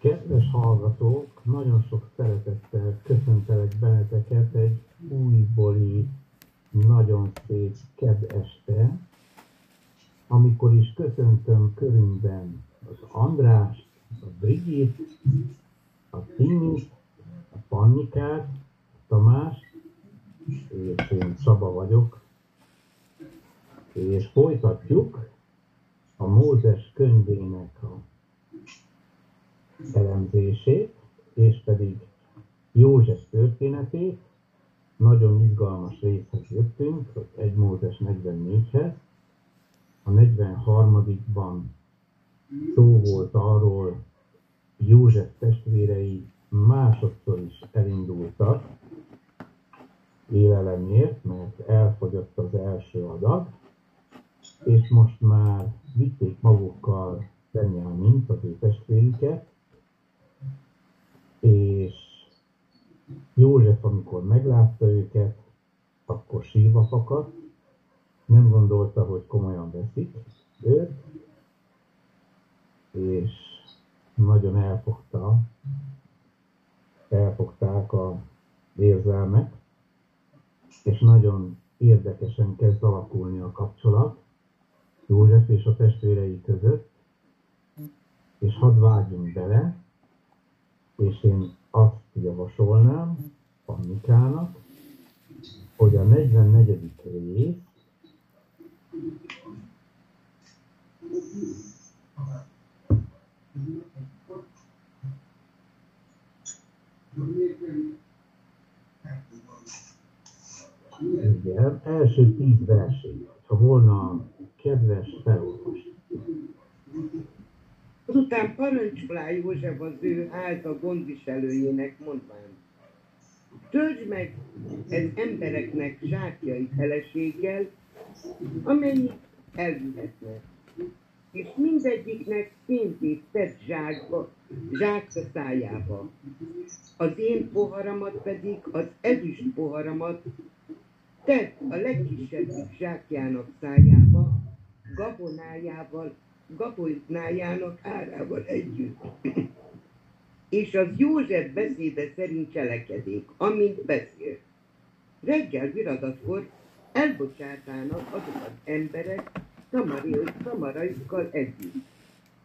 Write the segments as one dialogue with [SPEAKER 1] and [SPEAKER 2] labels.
[SPEAKER 1] Kedves hallgatók, nagyon sok szeretettel köszöntelek benneteket egy újbóli, nagyon szép kedd este, amikor is köszöntöm körünkben az Andrást, a Brigit, a Timit, a Pannikát, a Tamást, és én Csaba vagyok, és folytatjuk a Mózes könyvének a elemzését, és pedig József történetét, nagyon izgalmas részhez jöttünk, 1 Mózes 44-hez. A 43-ban szó volt arról, József testvérei másodszor is elindultak élelemért, mert elfogyott az első adag, és most már vitték magukkal Benyámint, az ő testvérüket, és József, amikor meglátta őket, akkor sírva fakadt, nem gondolta, hogy komolyan veszik őt, és nagyon elfogta, elfogták a érzelmek, és nagyon érdekesen kezd alakulni a kapcsolat József és a testvérei között, és hadd vágjunk bele, és én azt javasolnám Pannikának, hogy a 44. rész Igen, első tíz versét, ha volna kedves felolvasni.
[SPEAKER 2] Azután parancsolá József az ő háza gondviselőjének mondván. Töltsd meg ez embereknek zsákjait feleséggel, amennyit elvihetnek. És mindegyiknek pénzét tett zsákba, zsákba szájába. Az én poharamat pedig, az ezüst poharamat tett a legkisebbik zsákjának szájába, gabonájával gabolynájának árával együtt. És az József beszéde szerint cselekedik, amint beszél. Reggel viradatkor elbocsátának azok az emberek tamaraikkal együtt.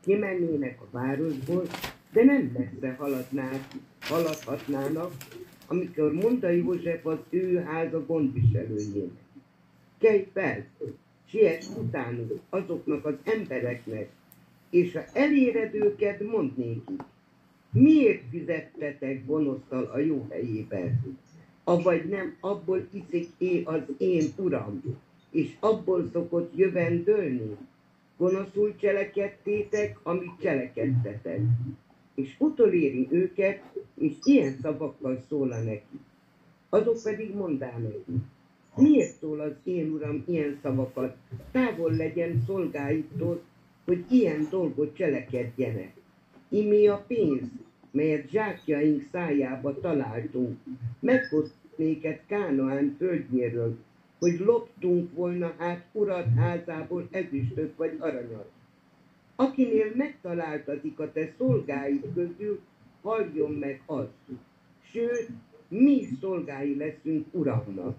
[SPEAKER 2] Kimennének a városból, de nem messze haladnák, haladhatnának, amikor mondta József az ő háza gondviselőjének. Kelj fel, siess utánuk azoknak az embereknek, és ha eléred őket, mondd nékik, miért fizettetek gonosztal a jó helyébe? Avagy nem abból iszik é az én uram, és abból szokott jövendőlni? Gonoszul cselekedtétek, amit cselekedtetek. És utoléri őket, és ilyen szavakkal szóla neki. Azok pedig mondál neki, Miért szól az én uram ilyen szavakat? Távol legyen szolgáitól, hogy ilyen dolgot cselekedjenek. Imi a pénz, melyet zsákjaink szájába találtunk. Meghozt néket Kánoán földjéről, hogy loptunk volna át urat házából ezüstöt vagy aranyat. Akinél megtaláltatik a te szolgáid közül, halljon meg azt. Sőt, mi szolgái leszünk uramnak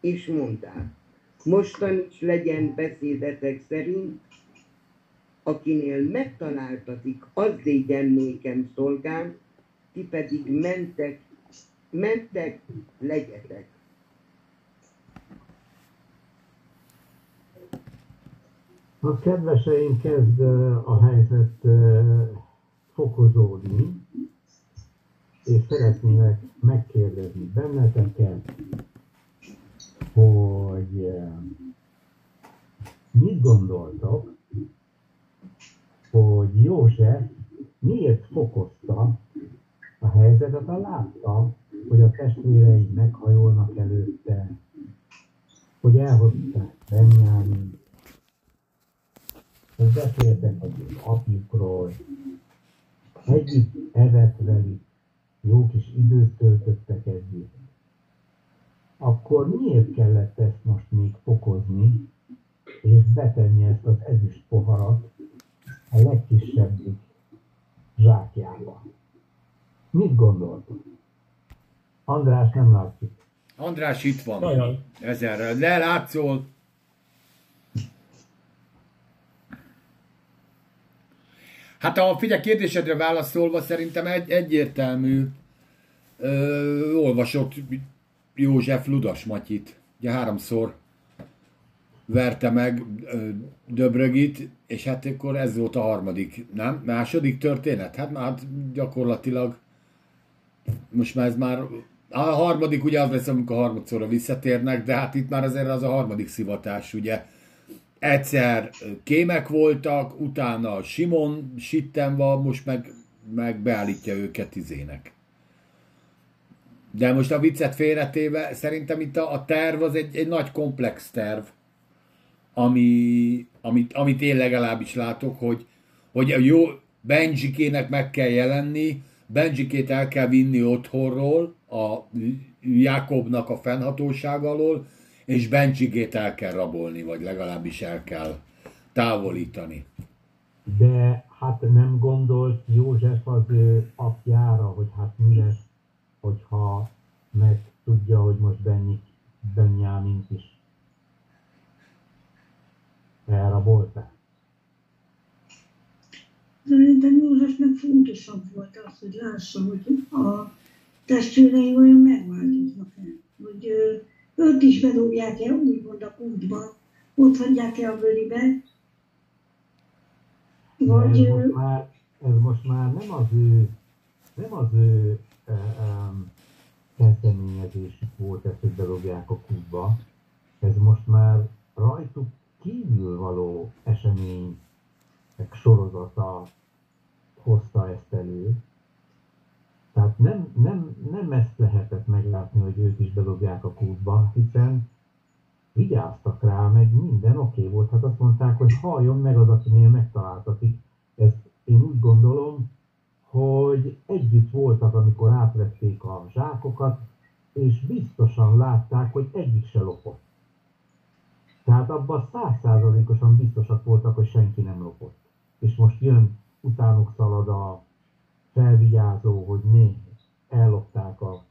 [SPEAKER 2] és mondták, mostan is legyen beszédetek szerint, akinél megtaláltatik, az légyen nékem szolgám, ti pedig mentek, mentek, legyetek.
[SPEAKER 1] A kedveseim kezd a helyzet fokozódni, és szeretnének megkérdezni. Benneteket, hogy eh, mit gondoltok, hogy József miért fokozta a helyzetet, ha látta, hogy a testvérei meghajolnak előtte, hogy elhozták Benyámin, hogy beszéltek az apjukról, együtt evett velük, jó kis időt töltöttek együtt akkor miért kellett ezt most még fokozni, és betenni ezt az ezüst poharat a legkisebbik zsákjába? Mit gondoltok? András nem látjuk.
[SPEAKER 3] András itt van.
[SPEAKER 4] Nagyon.
[SPEAKER 3] Ezerrel. De látszol. Hát a figyelj kérdésedre válaszolva szerintem egy, egyértelmű ö, olvasott József Ludas Matyit. Ugye háromszor verte meg Döbrögit, és hát akkor ez volt a harmadik, nem? Második történet? Hát már gyakorlatilag most már ez már a harmadik ugye az lesz, amikor harmadszorra visszatérnek, de hát itt már azért az a harmadik szivatás, ugye. Egyszer kémek voltak, utána Simon sitten van, most meg, meg beállítja őket izének. De most a viccet félretéve, szerintem itt a, a terv az egy, egy nagy komplex terv, ami, amit, amit én legalábbis látok, hogy, hogy a jó Benjikének meg kell jelenni, Benjikét el kell vinni otthonról, a Jakobnak a fennhatóság alól, és Benjikét el kell rabolni, vagy legalábbis el kell távolítani.
[SPEAKER 1] De hát nem gondolt József az apjára, hogy hát mi lesz, hogyha meg tudja, hogy most Benny, Benjamint is elrabolták.
[SPEAKER 5] Szerintem Józsefnek fontosabb volt az, hogy lássa, hogy a testvérei olyan megváltoznak-e. Hogy őt is bedobják-e úgymond a kútba, ott hagyják-e a.
[SPEAKER 1] De
[SPEAKER 5] Vagy
[SPEAKER 1] ez
[SPEAKER 5] ö,
[SPEAKER 1] most már, ez most már nem az ő, nem az ő kezdeményezésük volt, ezt, hogy bedobják a kútba. Ez most már rajtuk kívül való esemény sorozata hozta ezt elő. Tehát nem, nem, nem ezt lehetett meglátni, hogy őt is bedobják a kútba, hiszen vigyáztak rá, meg minden oké okay volt. Hát azt mondták, hogy halljon meg az, akinél megtaláltatik. Ezt én úgy gondolom, hogy együtt voltak, amikor átvették a zsákokat, és biztosan látták, hogy egyik se lopott. Tehát abban százszázalékosan biztosak voltak, hogy senki nem lopott. És most jön, utánuk szalad a felvigyázó, hogy né, ellopták a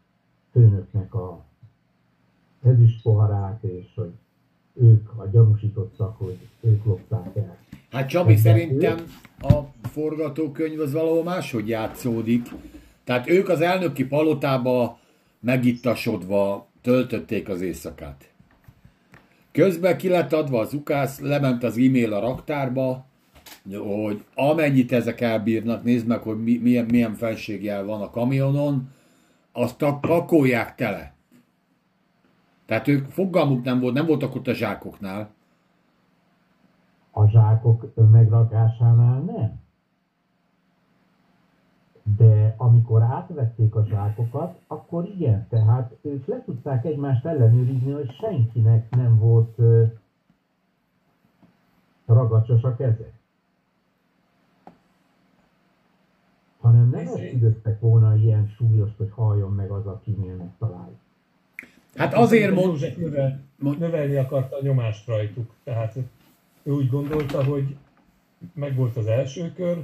[SPEAKER 1] főnöknek a ezüst poharát, és hogy ők a gyanúsítottak, hogy ők lopták el.
[SPEAKER 3] Hát Csabi, szerintem a forgatókönyv az valahol máshogy játszódik. Tehát ők az elnöki palotába megittasodva töltötték az éjszakát. Közben ki lett adva az ukász, lement az e-mail a raktárba, hogy amennyit ezek elbírnak, nézd meg, hogy mi, milyen, milyen fenségjel van a kamionon, azt a- pakolják tele. Tehát ők fogalmuk nem volt, nem voltak ott a zsákoknál.
[SPEAKER 1] A zsákok megrakásánál nem. De amikor átvették a zsákokat, akkor igen, tehát ők le tudták egymást ellenőrizni, hogy senkinek nem volt ragacsos a keze. Hanem nem esküdöttek volna ilyen súlyos, hogy halljon meg az, akinél megtaláljuk.
[SPEAKER 3] Hát azért mond-
[SPEAKER 4] növelni akarta a nyomást rajtuk. Tehát ő úgy gondolta, hogy megvolt az első kör,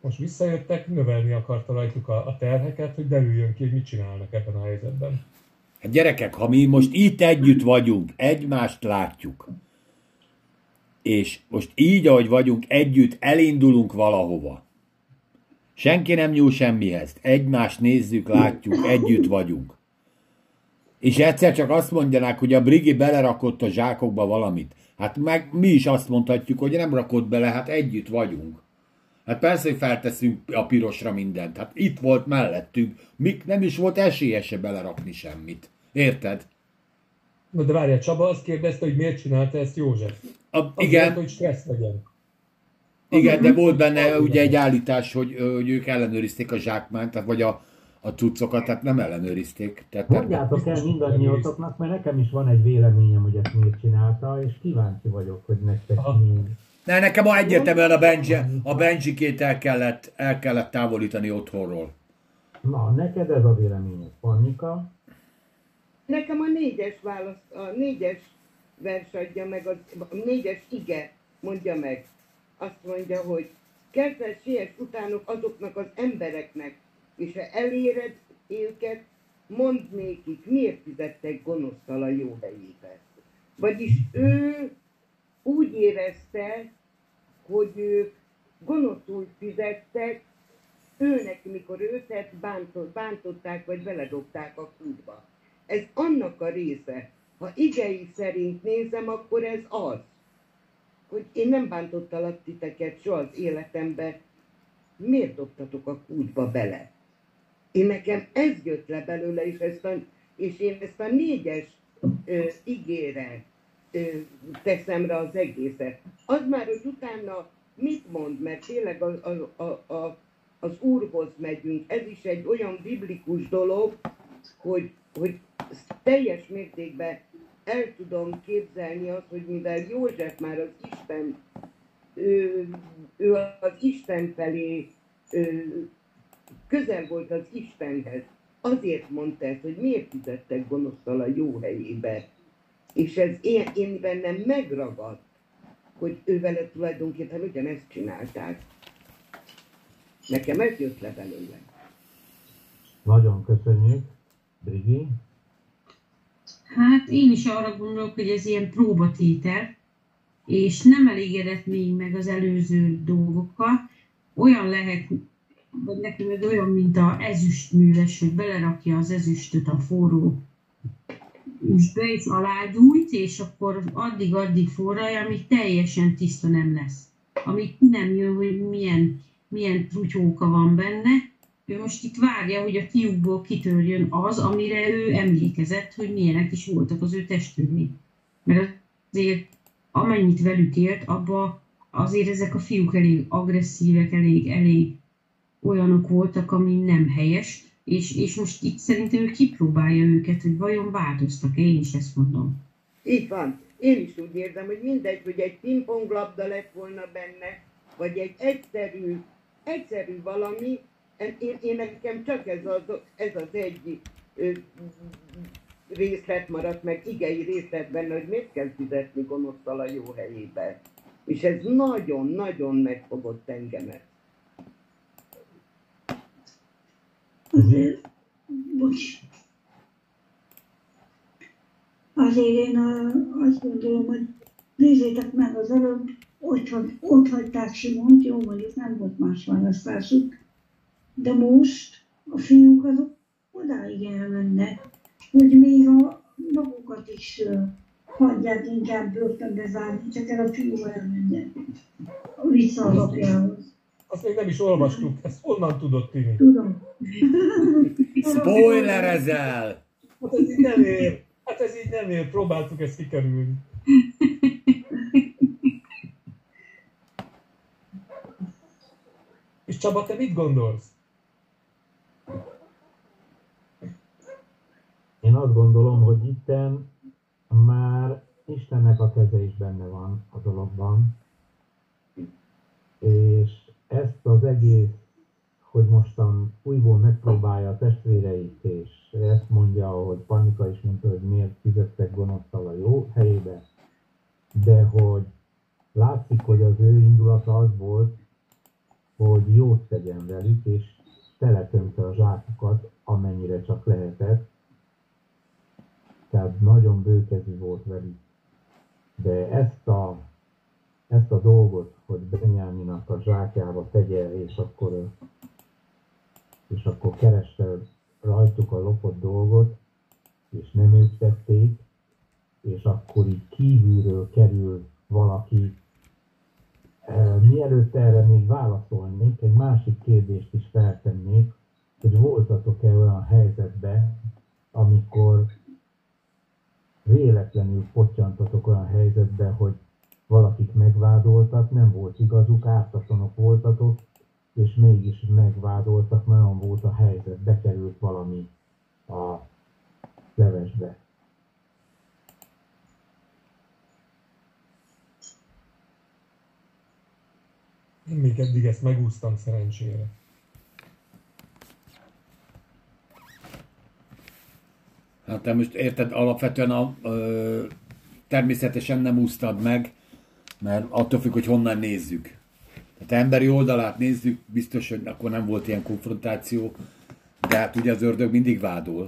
[SPEAKER 4] most visszajöttek, növelni akarta rajtuk a, a terheket, hogy derüljön ki, hogy mit csinálnak ebben a helyzetben.
[SPEAKER 3] Hát gyerekek, ha mi most itt együtt vagyunk, egymást látjuk, és most így, ahogy vagyunk, együtt elindulunk valahova. Senki nem nyúl semmihez. Egymást nézzük, látjuk, együtt vagyunk. És egyszer csak azt mondjanák, hogy a Brigi belerakott a zsákokba valamit. Hát meg mi is azt mondhatjuk, hogy nem rakott bele, hát együtt vagyunk. Hát persze, hogy felteszünk a pirosra mindent. Hát itt volt mellettünk. Mik nem is volt esélye se belerakni semmit. Érted?
[SPEAKER 4] Na de várjál, Csaba azt kérdezte, hogy miért csinálta ezt József.
[SPEAKER 3] A,
[SPEAKER 4] Azért,
[SPEAKER 3] igen,
[SPEAKER 4] hogy stressz legyen.
[SPEAKER 3] igen, de volt benne ugye egy állítás, hogy, hogy ők ellenőrizték a zsákmányt, tehát vagy a, a cuccokat, tehát nem ellenőrizték. Tehát
[SPEAKER 1] Mondjátok el mindannyiótoknak, mert nekem is van egy véleményem, hogy ezt miért csinálta, és kíváncsi vagyok, hogy nektek mi...
[SPEAKER 3] Ne, nekem a egyértelműen a Benji, a Benjikét el kellett, el kellett távolítani otthonról.
[SPEAKER 1] Na, neked ez a véleményed, Pannika?
[SPEAKER 2] Nekem a négyes válasz, a négyes vers adja meg, a, a négyes ige mondja meg. Azt mondja, hogy kezdve siess utánok azoknak az embereknek, És ha eléred őket, mondd nékik, miért fizettek gonosztal a jó helyébe. Vagyis ő úgy érezte, hogy ők gonoszul fizettek, őnek, mikor őtet bántott, bántották, vagy beledobták a kútba. Ez annak a része. Ha igei szerint nézem, akkor ez az, hogy én nem bántottalak titeket soha az életembe, miért dobtatok a kútba bele? Én nekem ez jött le belőle, és, ezt a, és én ezt a négyes ö, ígére ö, teszem rá az egészet. Az már, hogy utána mit mond, mert tényleg a, a, a, a, az Úrhoz megyünk. Ez is egy olyan biblikus dolog, hogy, hogy teljes mértékben el tudom képzelni azt, hogy mivel József már az Isten, ő, ő az Isten felé ő, közel volt az Istenhez, azért mondta ezt, hogy miért fizettek gonosztal a jó helyébe. És ez én, én bennem megragadt, hogy ő vele tulajdonképpen ugyanezt csinálták. Nekem ez jött le belőle.
[SPEAKER 1] Nagyon köszönjük. Brigi?
[SPEAKER 6] Hát én is arra gondolok, hogy ez ilyen próbatétel, és nem elégedett még meg az előző dolgokkal. Olyan lehet, vagy neki meg olyan, mint a ezüstműves, hogy belerakja az ezüstöt a forró üstbe, és aládújt, és akkor addig-addig forralja, amíg teljesen tiszta nem lesz. Amíg ki nem jön, hogy milyen, milyen trutyóka van benne, ő most itt várja, hogy a fiúkból kitörjön az, amire ő emlékezett, hogy milyenek is voltak az ő testvérei. Mert azért amennyit velük élt, abba azért ezek a fiúk elég agresszívek, elég, elég olyanok voltak, ami nem helyes, és, és most itt szerintem ő kipróbálja őket, hogy vajon változtak-e, én is ezt mondom.
[SPEAKER 2] Így van. Én is úgy érzem, hogy mindegy, hogy egy pingponglabda lett volna benne, vagy egy egyszerű, egyszerű valami, én, én nekem csak ez az, ez az egy ö, részlet maradt meg, igei részlet benne, hogy miért kell fizetni gonosztal a jó helyébe. És ez nagyon-nagyon megfogott engemet.
[SPEAKER 5] Azért, bocs. Azért én a, azt gondolom, hogy nézzétek meg az előbb, ott, ott hagyták Simont, jó mondjuk nem volt más választásuk, de most a fiúk azok odáig elmennek, hogy még a magukat is hagyják inkább börtönbe zárni, csak el a fiú elmenjen vissza az apjához.
[SPEAKER 4] Azt még nem is olvastuk, ezt onnan tudod Tini.
[SPEAKER 5] Tudom.
[SPEAKER 3] Spoilerezel!
[SPEAKER 4] Hát ez így nem ér. Hát ez így nem ér, próbáltuk ezt kikerülni. És Csaba, te mit gondolsz?
[SPEAKER 1] Én azt gondolom, hogy itten már Istennek a keze is benne van a dologban, és ezt az egész, hogy mostan újból megpróbálja a testvéreit, és ezt mondja, hogy Panika is mondta, hogy miért fizettek gonosztal a jó helyébe, de hogy látszik, hogy az ő indulata az volt, hogy jót tegyen velük, és teletömte a zsákokat, amennyire csak lehetett, tehát nagyon bőkezű volt velük. De ezt a, ezt a dolgot, hogy Benyáminak a zsákjába tegye, és akkor, és akkor kereste rajtuk a lopott dolgot, és nem ők tették, és akkor így kívülről kerül valaki. Eh, Mielőtt erre még válaszolnék, egy másik kérdést is feltennék, hogy voltatok-e olyan helyzetben, amikor véletlenül pottyantatok olyan helyzetbe, hogy valakik megvádoltak, nem volt igazuk, ártatlanok voltatok, és mégis megvádoltak, mert olyan volt a helyzet, bekerült valami a levesbe.
[SPEAKER 4] Én még eddig ezt megúsztam szerencsére.
[SPEAKER 3] Hát te most érted, alapvetően a, ö, természetesen nem úsztad meg, mert attól függ, hogy honnan nézzük. Tehát emberi oldalát nézzük, biztos, hogy akkor nem volt ilyen konfrontáció, De hát ugye az ördög mindig vádol.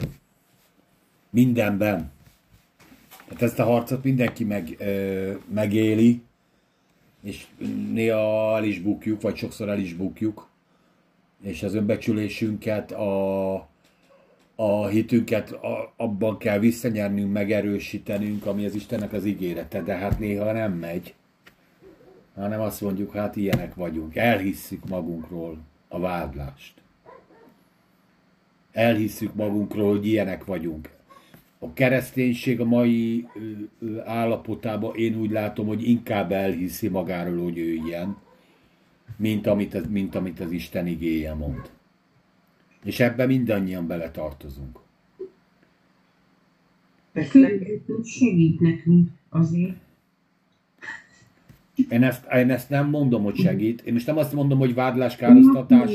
[SPEAKER 3] Mindenben. Hát ezt a harcot mindenki meg, ö, megéli, és néha el is bukjuk, vagy sokszor el is bukjuk, és az önbecsülésünket, a, a hitünket a, abban kell visszanyernünk, megerősítenünk, ami az Istennek az ígérete, de hát néha nem megy, hanem azt mondjuk, hát ilyenek vagyunk, elhisszük magunkról a vádlást. Elhisszük magunkról, hogy ilyenek vagyunk a kereszténység a mai állapotában én úgy látom, hogy inkább elhiszi magáról, hogy ő ilyen, mint amit, mint amit az Isten igéje mond. És ebben mindannyian bele tartozunk.
[SPEAKER 6] segít nekünk azért.
[SPEAKER 3] Én ezt, én ezt nem mondom, hogy segít. Én most nem azt mondom, hogy vádlás, károsztatás,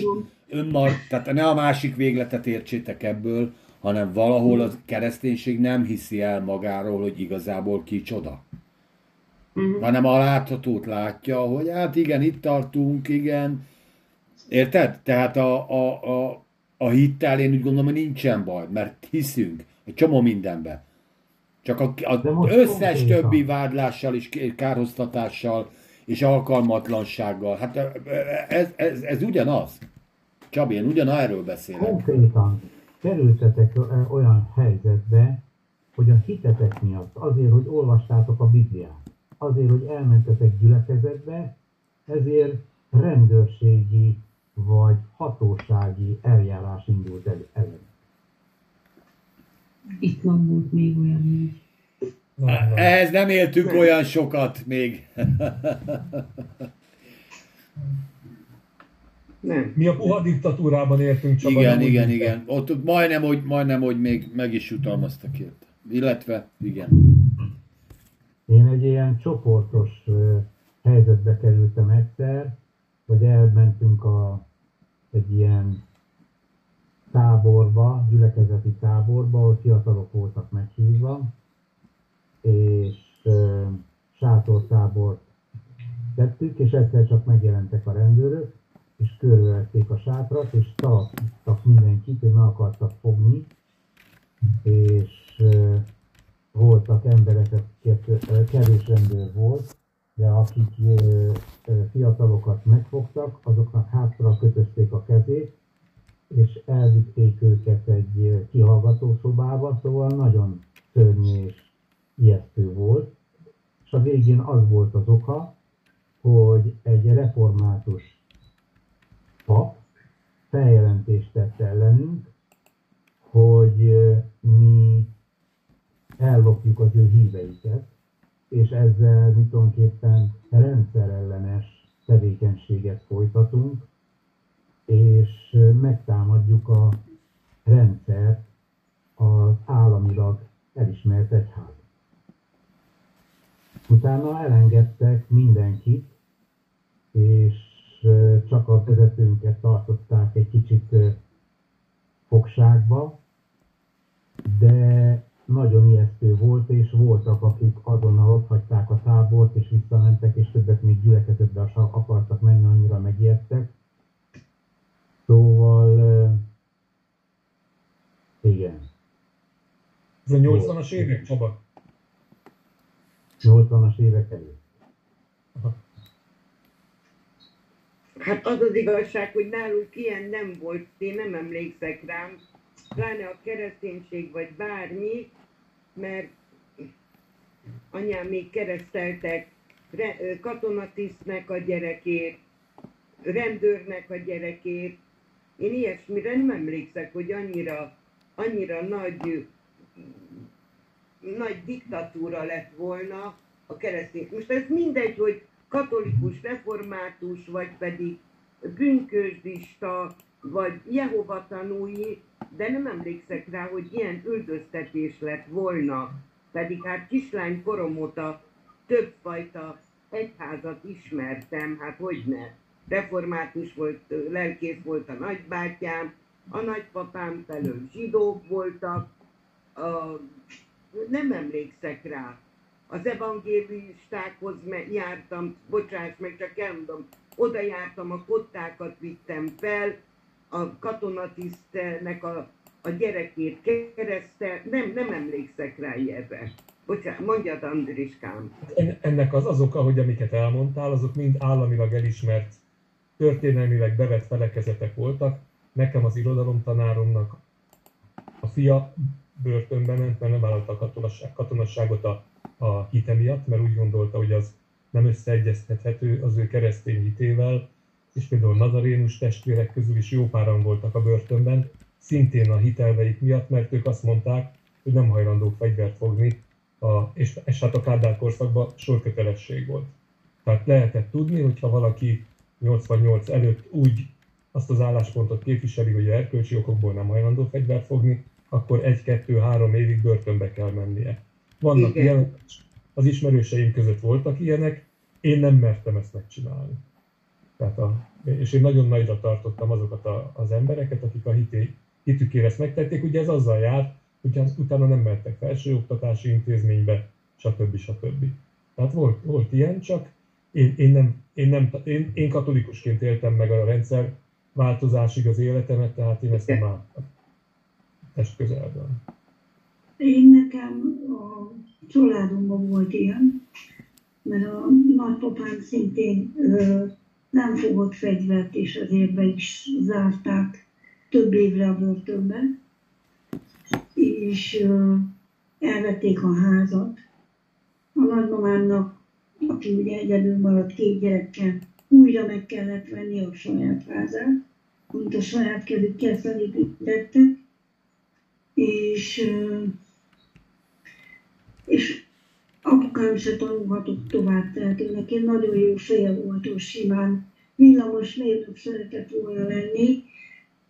[SPEAKER 3] önmar, tehát ne a másik végletet értsétek ebből, hanem valahol a kereszténység nem hiszi el magáról, hogy igazából kicsoda. Uh-huh. Hanem a láthatót látja, hogy hát igen, itt tartunk, igen. Érted? Tehát a, a, a, a hittel én úgy gondolom, hogy nincsen baj, mert hiszünk egy csomó mindenbe. Csak a, a összes többi vádlással és kárhoztatással és alkalmatlansággal, hát ez, ez, ez ugyanaz. Csabi, én ugyanerről beszélek.
[SPEAKER 1] Konkrétan kerültetek olyan helyzetbe, hogy a hitetek miatt, azért, hogy olvastátok a Bibliát, azért, hogy elmentetek gyülekezetbe, ezért rendőrségi vagy hatósági eljárás indult el ellen.
[SPEAKER 6] Itt van volt még olyan így.
[SPEAKER 3] Ehhez nem éltünk nem. olyan sokat még.
[SPEAKER 4] Nem. Mi a puha diktatúrában értünk
[SPEAKER 3] csak. Igen, igen, igen. Ott majdnem, hogy, majdnem, hogy még meg is jutalmaztak érte. Illetve, igen.
[SPEAKER 1] Én egy ilyen csoportos helyzetbe kerültem egyszer, hogy elmentünk a, egy ilyen táborba, gyülekezeti táborba, ahol fiatalok voltak meghívva, és e, sátortábort tettük, és egyszer csak megjelentek a rendőrök, és körülvették a sátrat, és találtak mindenkit, hogy meg akartak fogni, és uh, voltak emberek, kevés rendőr volt, de akik uh, fiatalokat megfogtak, azoknak hátra kötözték a kezét, és elvitték őket egy kihallgató szobába, szóval nagyon szörnyű és ijesztő volt. És a végén az volt az oka, hogy egy református pap feljelentést tett ellenünk, hogy mi ellopjuk az ő híveiket, és ezzel mitonképpen rendszerellenes tevékenységet folytatunk, és megtámadjuk a rendszert az államilag elismert egyház. Utána elengedtek mindenkit, és csak a vezetőnket tartották egy kicsit fogságba, de nagyon ijesztő volt, és voltak, akik azonnal ott hagyták a tábort, és visszamentek, és többet még gyülekezetbe akartak menni, annyira megijedtek.
[SPEAKER 4] Ez a 80-as évek, Csaba?
[SPEAKER 1] 80-as évek előtt.
[SPEAKER 2] Hát az az igazság, hogy nálunk ilyen nem volt, én nem emlékszek rám, pláne a kereszténység vagy bármi, mert anyám még kereszteltek katonatisztnek a gyerekét, rendőrnek a gyerekét. Én ilyesmire nem emlékszek, hogy annyira, annyira nagy, nagy diktatúra lett volna a keresztény. Most ez mindegy, hogy katolikus református, vagy pedig bűnközlista, vagy Jehova tanúi, de nem emlékszek rá, hogy ilyen üldöztetés lett volna. Pedig hát kislány korom óta többfajta egyházat ismertem, hát hogy ne. Református volt, lelkész volt a nagybátyám, a nagypapám felől zsidók voltak, a, nem emlékszek rá az evangélistákhoz jártam, bocsáss meg, csak elmondom, oda jártam, a kottákat vittem fel, a katonatisztnek a, a gyerekét kereszte, nem, nem emlékszek rá ilyenre. Bocsánat, mondjad Andriskám.
[SPEAKER 4] En- Ennek az az oka, hogy amiket elmondtál, azok mind államilag elismert, történelmileg bevett felekezetek voltak. Nekem az irodalomtanáromnak a fia börtönbe ment, mert nem vállalta a katonasság, katonasságot a, a hite miatt, mert úgy gondolta, hogy az nem összeegyeztethető az ő keresztény hitével, és például nazarénus testvérek közül is jó páran voltak a börtönben, szintén a hitelveik miatt, mert ők azt mondták, hogy nem hajlandók fegyvert fogni, a, és, és hát a Kádár korszakban sorkötelesség volt. Tehát lehetett tudni, hogyha valaki 88 előtt úgy azt az álláspontot képviseli, hogy erkölcsi okokból nem hajlandó fegyvert fogni, akkor egy-kettő-három évig börtönbe kell mennie. Vannak
[SPEAKER 2] Igen.
[SPEAKER 4] ilyenek, az ismerőseim között voltak ilyenek, én nem mertem ezt megcsinálni. Tehát a, és én nagyon nagyra tartottam azokat a, az embereket, akik a hité, hitükért ezt megtették. Ugye ez azzal jár, hogy az- utána nem mehettek felsőoktatási intézménybe, stb. stb. Tehát volt, volt ilyen, csak én, én, nem, én, nem, én, én katolikusként éltem meg a rendszer változásig az életemet, tehát én ezt nem láttam test közelből.
[SPEAKER 5] Én nekem a családomban volt ilyen, mert a nagypapám szintén ö, nem fogott fegyvert, és azért be is zárták több évre a börtönbe, és ö, elvették a házat. A nagymamámnak, aki ugye egyedül maradt két gyerekkel, újra meg kellett venni a saját házát, amit a saját kezükkel felépítettek, és, és apukám se tanulhatott tovább, tehát neki nagyon jó feje volt, ő simán villamos mérnök szeretett volna lenni,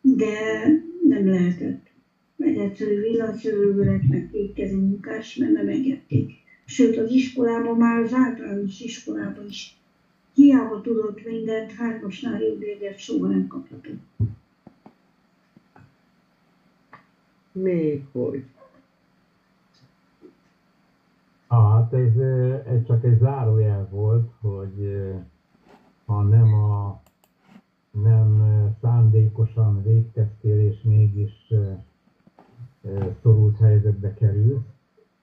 [SPEAKER 5] de nem lehetett. Egy egyszerű villanyszerelő lett meg kétkezű munkás, mert nem engedték. Sőt, az iskolában már az általános iskolában is hiába tudott mindent, hármasnál jobb véget soha nem kaphatott.
[SPEAKER 2] Még hogy.
[SPEAKER 1] Ah, hát ez, ez csak egy zárójel volt, hogy ha nem a nem szándékosan végeztél, és mégis szorult helyzetbe kerül,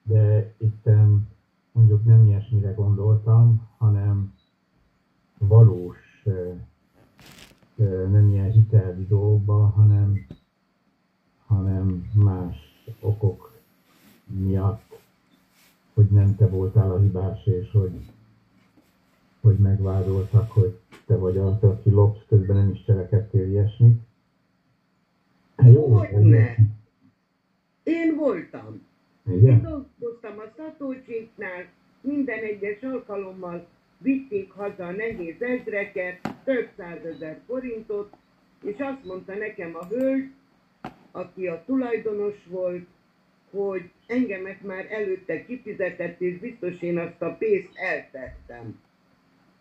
[SPEAKER 1] de itt mondjuk nem ilyesmire gondoltam, hanem valós, nem ilyen hitelvi dolgokba, hanem, hanem más okok miatt hogy nem te voltál a hibás, és hogy, hogy megvádoltak, hogy te vagy az, aki lopsz, közben nem is cselekedtél ilyesmit. Jó,
[SPEAKER 2] Hogyne? Én voltam. Én
[SPEAKER 1] Igen?
[SPEAKER 2] dolgoztam a szatócsiknál, minden egyes alkalommal vitték haza a nehéz ezreket, több százezer forintot, és azt mondta nekem a hölgy, aki a tulajdonos volt, hogy engemet már előtte kifizetett, és biztos én azt a pénzt eltettem.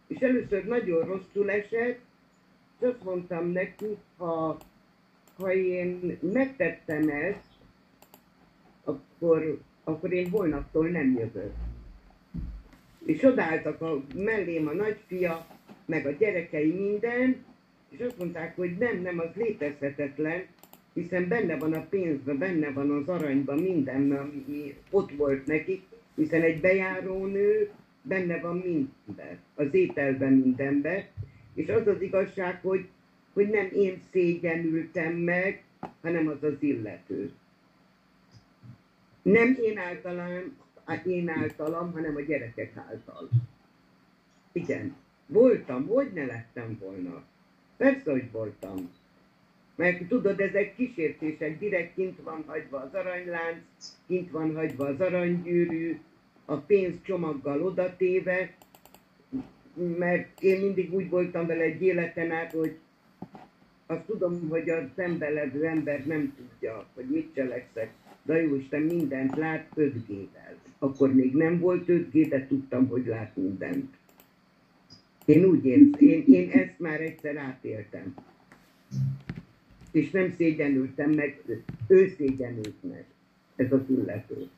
[SPEAKER 2] És először nagyon rosszul esett, és azt mondtam neki, ha, ha én megtettem ezt, akkor, akkor én holnaptól nem jövök. És odaálltak a mellém a nagyfia, meg a gyerekei minden, és azt mondták, hogy nem, nem, az létezhetetlen, hiszen benne van a pénzben, benne van az aranyban, minden, ami ott volt nekik, hiszen egy bejárónő benne van mindenben, az ételben mindenben, és az az igazság, hogy, hogy nem én szégyenültem meg, hanem az az illető. Nem én általam, én általam, hanem a gyerekek által. Igen, voltam, hogy ne lettem volna. Persze, hogy voltam. Mert tudod, ezek kísértések, direkt kint van hagyva az aranylánc, kint van hagyva az aranygyűrű, a pénz csomaggal odatéve, mert én mindig úgy voltam vele egy életen át, hogy azt tudom, hogy a szemben levő ember nem tudja, hogy mit cselekszek. De jó Isten mindent lát 5G-vel. Akkor még nem volt 5G, de tudtam, hogy lát mindent. Én úgy érzem, én, én ezt már egyszer átéltem. És nem szégyenültem meg, ő szégyenült meg, ez az illető.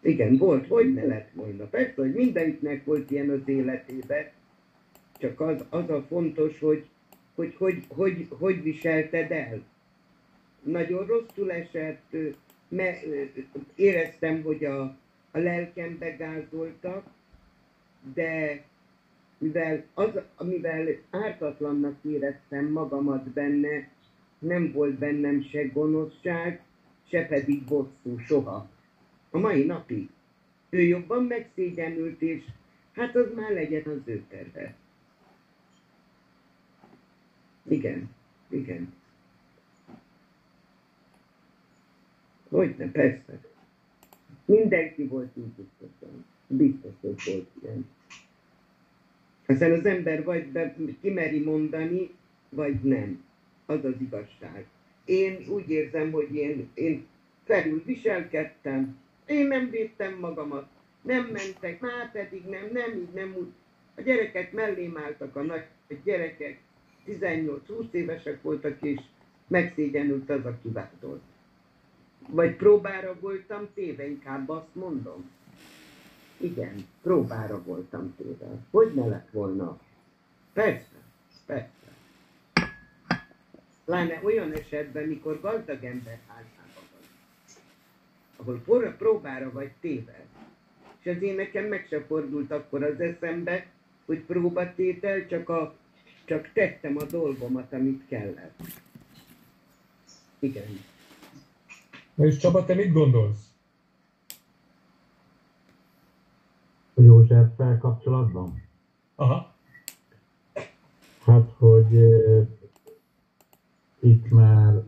[SPEAKER 2] Igen, volt, hogy ne lett volna. Persze, hogy mindenkinek volt ilyen az életében, csak az, az a fontos, hogy hogy, hogy, hogy, hogy viselted el. Nagyon rosszul esett, mert éreztem, hogy a, a lelkembe gázoltak, de mivel, az, mivel ártatlannak éreztem magamat benne, nem volt bennem se gonoszság, se pedig bosszú soha. A mai napig. Ő jobban megszégyenült, és hát az már legyen az ő terve. Igen, igen. Hogyne, persze. Mindenki volt így biztosan. Biztos, hogy volt ilyen. Aztán az ember vagy be, kimeri mondani, vagy nem. Az az igazság. Én úgy érzem, hogy én, én felül viselkedtem, én nem védtem magamat, nem mentek, már pedig nem, nem így, nem úgy. A gyerekek mellém álltak a nagy gyerekek, 18-20 évesek voltak, és megszégyenült az, aki vádolt. Vagy próbára voltam téve, inkább azt mondom. Igen, próbára voltam téve. Hogy ne lett volna? Persze, persze. Láne olyan esetben, mikor gazdag ember házában van, ahol forra próbára vagy téve, és én nekem meg se fordult akkor az eszembe, hogy próbatétel csak a csak tettem a dolgomat, amit kellett. Igen.
[SPEAKER 4] És Csaba, te mit gondolsz?
[SPEAKER 1] A Józseffel kapcsolatban?
[SPEAKER 4] Aha.
[SPEAKER 1] Hát, hogy uh, itt már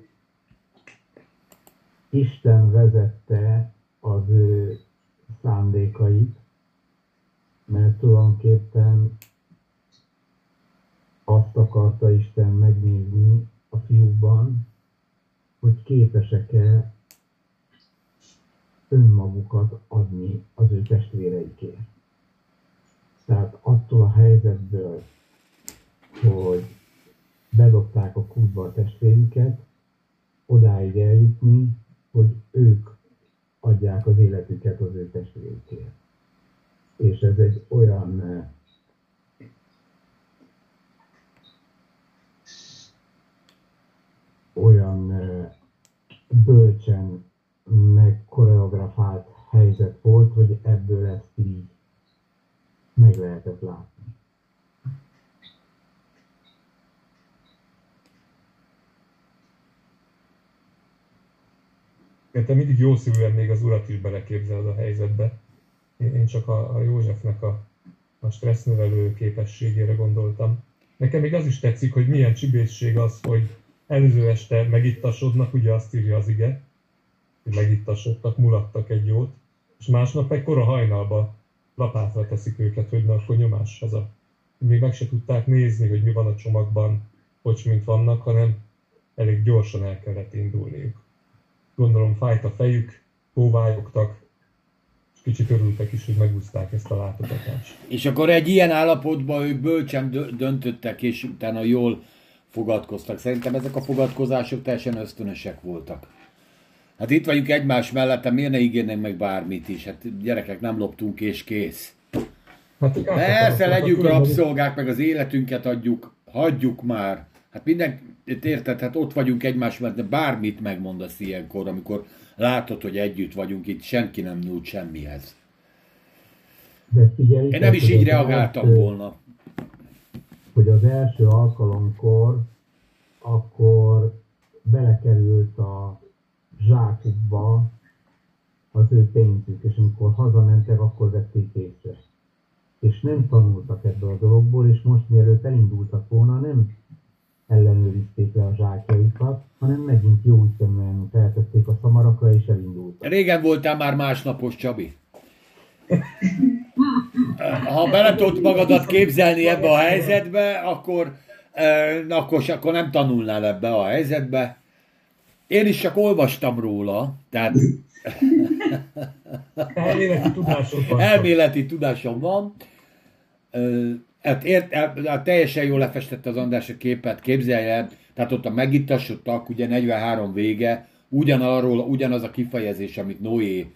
[SPEAKER 1] Isten vezette az ő szándékait, mert tulajdonképpen azt akarta Isten megnézni a fiúkban, hogy képesek-e önmagukat adni az ő testvéreikért. Tehát attól a helyzetből, hogy bedobták a kútba a testvérüket, odáig eljutni, hogy ők adják az életüket az ő testvérükért. És ez egy olyan olyan bölcsen meg koreografált helyzet volt, hogy ebből ezt így meg lehetett látni.
[SPEAKER 4] te mindig jó szívűen még az urat is beleképzeled a helyzetbe. Én csak a, a Józsefnek a, a stressznevelő képességére gondoltam. Nekem még az is tetszik, hogy milyen csibészség az, hogy Előző este megittasodnak, ugye azt írja az ige, megittasodtak, mulattak egy jót, és másnap egy kora hajnalba lapátra teszik őket, hogy na akkor nyomás haza. Még meg se tudták nézni, hogy mi van a csomagban, hogy mint vannak, hanem elég gyorsan el kellett indulniuk. Gondolom fájt a fejük, hóvályogtak, és kicsit örültek is, hogy megúzták ezt a látogatást.
[SPEAKER 3] És akkor egy ilyen állapotban ők bölcsen döntöttek, és utána jól fogadkoztak. Szerintem ezek a fogadkozások teljesen ösztönösek voltak. Hát itt vagyunk egymás mellett, miért ne ígérnénk meg bármit is? Hát gyerekek, nem loptunk és kész. Hát, Persze, legyünk rabszolgák, meg az életünket adjuk, hagyjuk már. Hát minden, érted, hát ott vagyunk egymás mellett, de bármit megmondasz ilyenkor, amikor látod, hogy együtt vagyunk, itt senki nem nyújt semmihez. Figyelj, Én nem is így reagáltam volna
[SPEAKER 1] hogy az első alkalomkor akkor belekerült a zsákukba az ő pénzük, és amikor hazamentek, akkor vették észre. És nem tanultak ebből a dologból, és most mielőtt elindultak volna, nem ellenőrizték le a zsákjaikat, hanem megint jó ütemben feltették a szamarakra, és elindultak.
[SPEAKER 3] Régen voltál már másnapos, Csabi. Ha bele magadat képzelni ebbe a helyzetbe, akkor, eh, akkor, akkor nem tanulnál ebbe a helyzetbe. Én is csak olvastam róla, tehát...
[SPEAKER 4] Elméleti tudásom van.
[SPEAKER 3] Elméleti tudásom van. Hát, ért, hát teljesen jól lefestette az András a képet, képzelje, tehát ott a megittasodtak, ugye 43 vége, ugyanarról, ugyanaz a kifejezés, amit Noé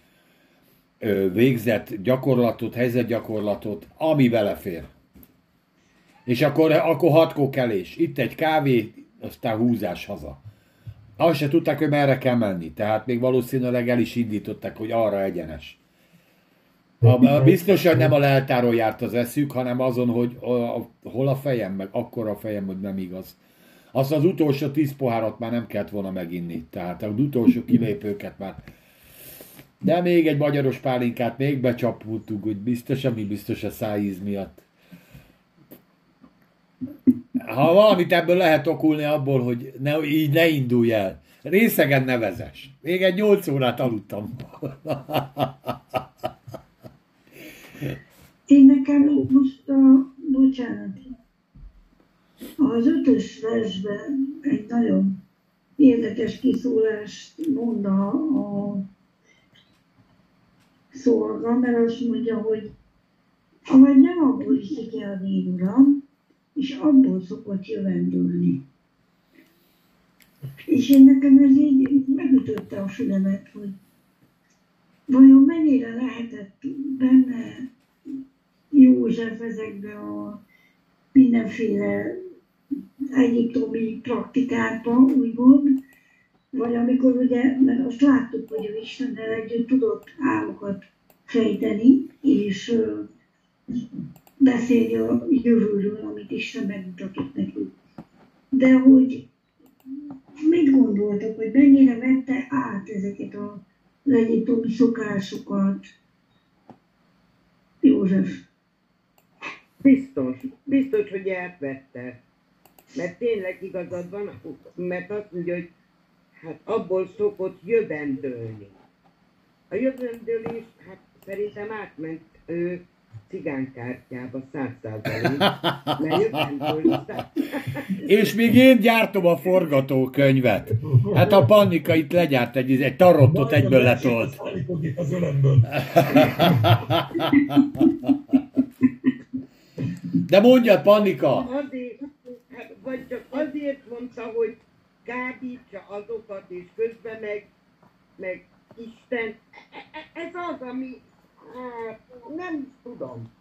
[SPEAKER 3] végzett gyakorlatot, helyzetgyakorlatot, ami belefér. És akkor, akkor hatkó kelés. Itt egy kávé, aztán húzás haza. Azt se tudták, hogy merre kell menni. Tehát még valószínűleg el is indították, hogy arra egyenes. A, biztos, hogy nem a leltáról járt az eszük, hanem azon, hogy a, a, hol a fejem, meg akkor a fejem, hogy nem igaz. Azt az utolsó tíz pohárat már nem kellett volna meginni. Tehát az utolsó kilépőket már. De még egy magyaros pálinkát még becsapultunk, hogy biztos, ami biztos a szájíz miatt. Ha valamit ebből lehet okulni abból, hogy ne, így ne indulj el. Részegen nevezes. Még egy 8 órát aludtam.
[SPEAKER 5] Én nekem most a, bocsánat, az ötös versben egy nagyon érdekes kiszólást mond a, a szolga, mert azt mondja, hogy avagy nem abból iszik a uram, és abból szokott jövendőlni. És én nekem ez így, megütötte a fülemet, hogy vajon mennyire lehetett benne József ezekbe a mindenféle egyiptomi praktikákban, úgymond, vagy amikor ugye, mert azt láttuk, hogy ő Istennel együtt tudott álmokat fejteni, és beszélni a jövőről, amit Isten megmutatott nekünk. De hogy mit gondoltak, hogy mennyire vette át ezeket a egyiptomi szokásokat József?
[SPEAKER 2] Biztos, biztos, hogy átvette. Mert tényleg igazad van, mert azt mondja, hogy hát abból szokott jövendőlni. A jövendőlés, hát szerintem átment ő cigánkártyába száz százalék, mert jövendőlés.
[SPEAKER 3] És még én gyártom a forgatókönyvet. Hát a Pannika itt legyárt egy, egy tarottot egyből letolt.
[SPEAKER 4] Az ölemből.
[SPEAKER 3] De mondja, Pannika!
[SPEAKER 2] Azért, hát, vagy csak azért mondta, hogy kábítsa azokat, és közben meg, meg Isten. E- e- Ez az, ami, hát, nem tudom.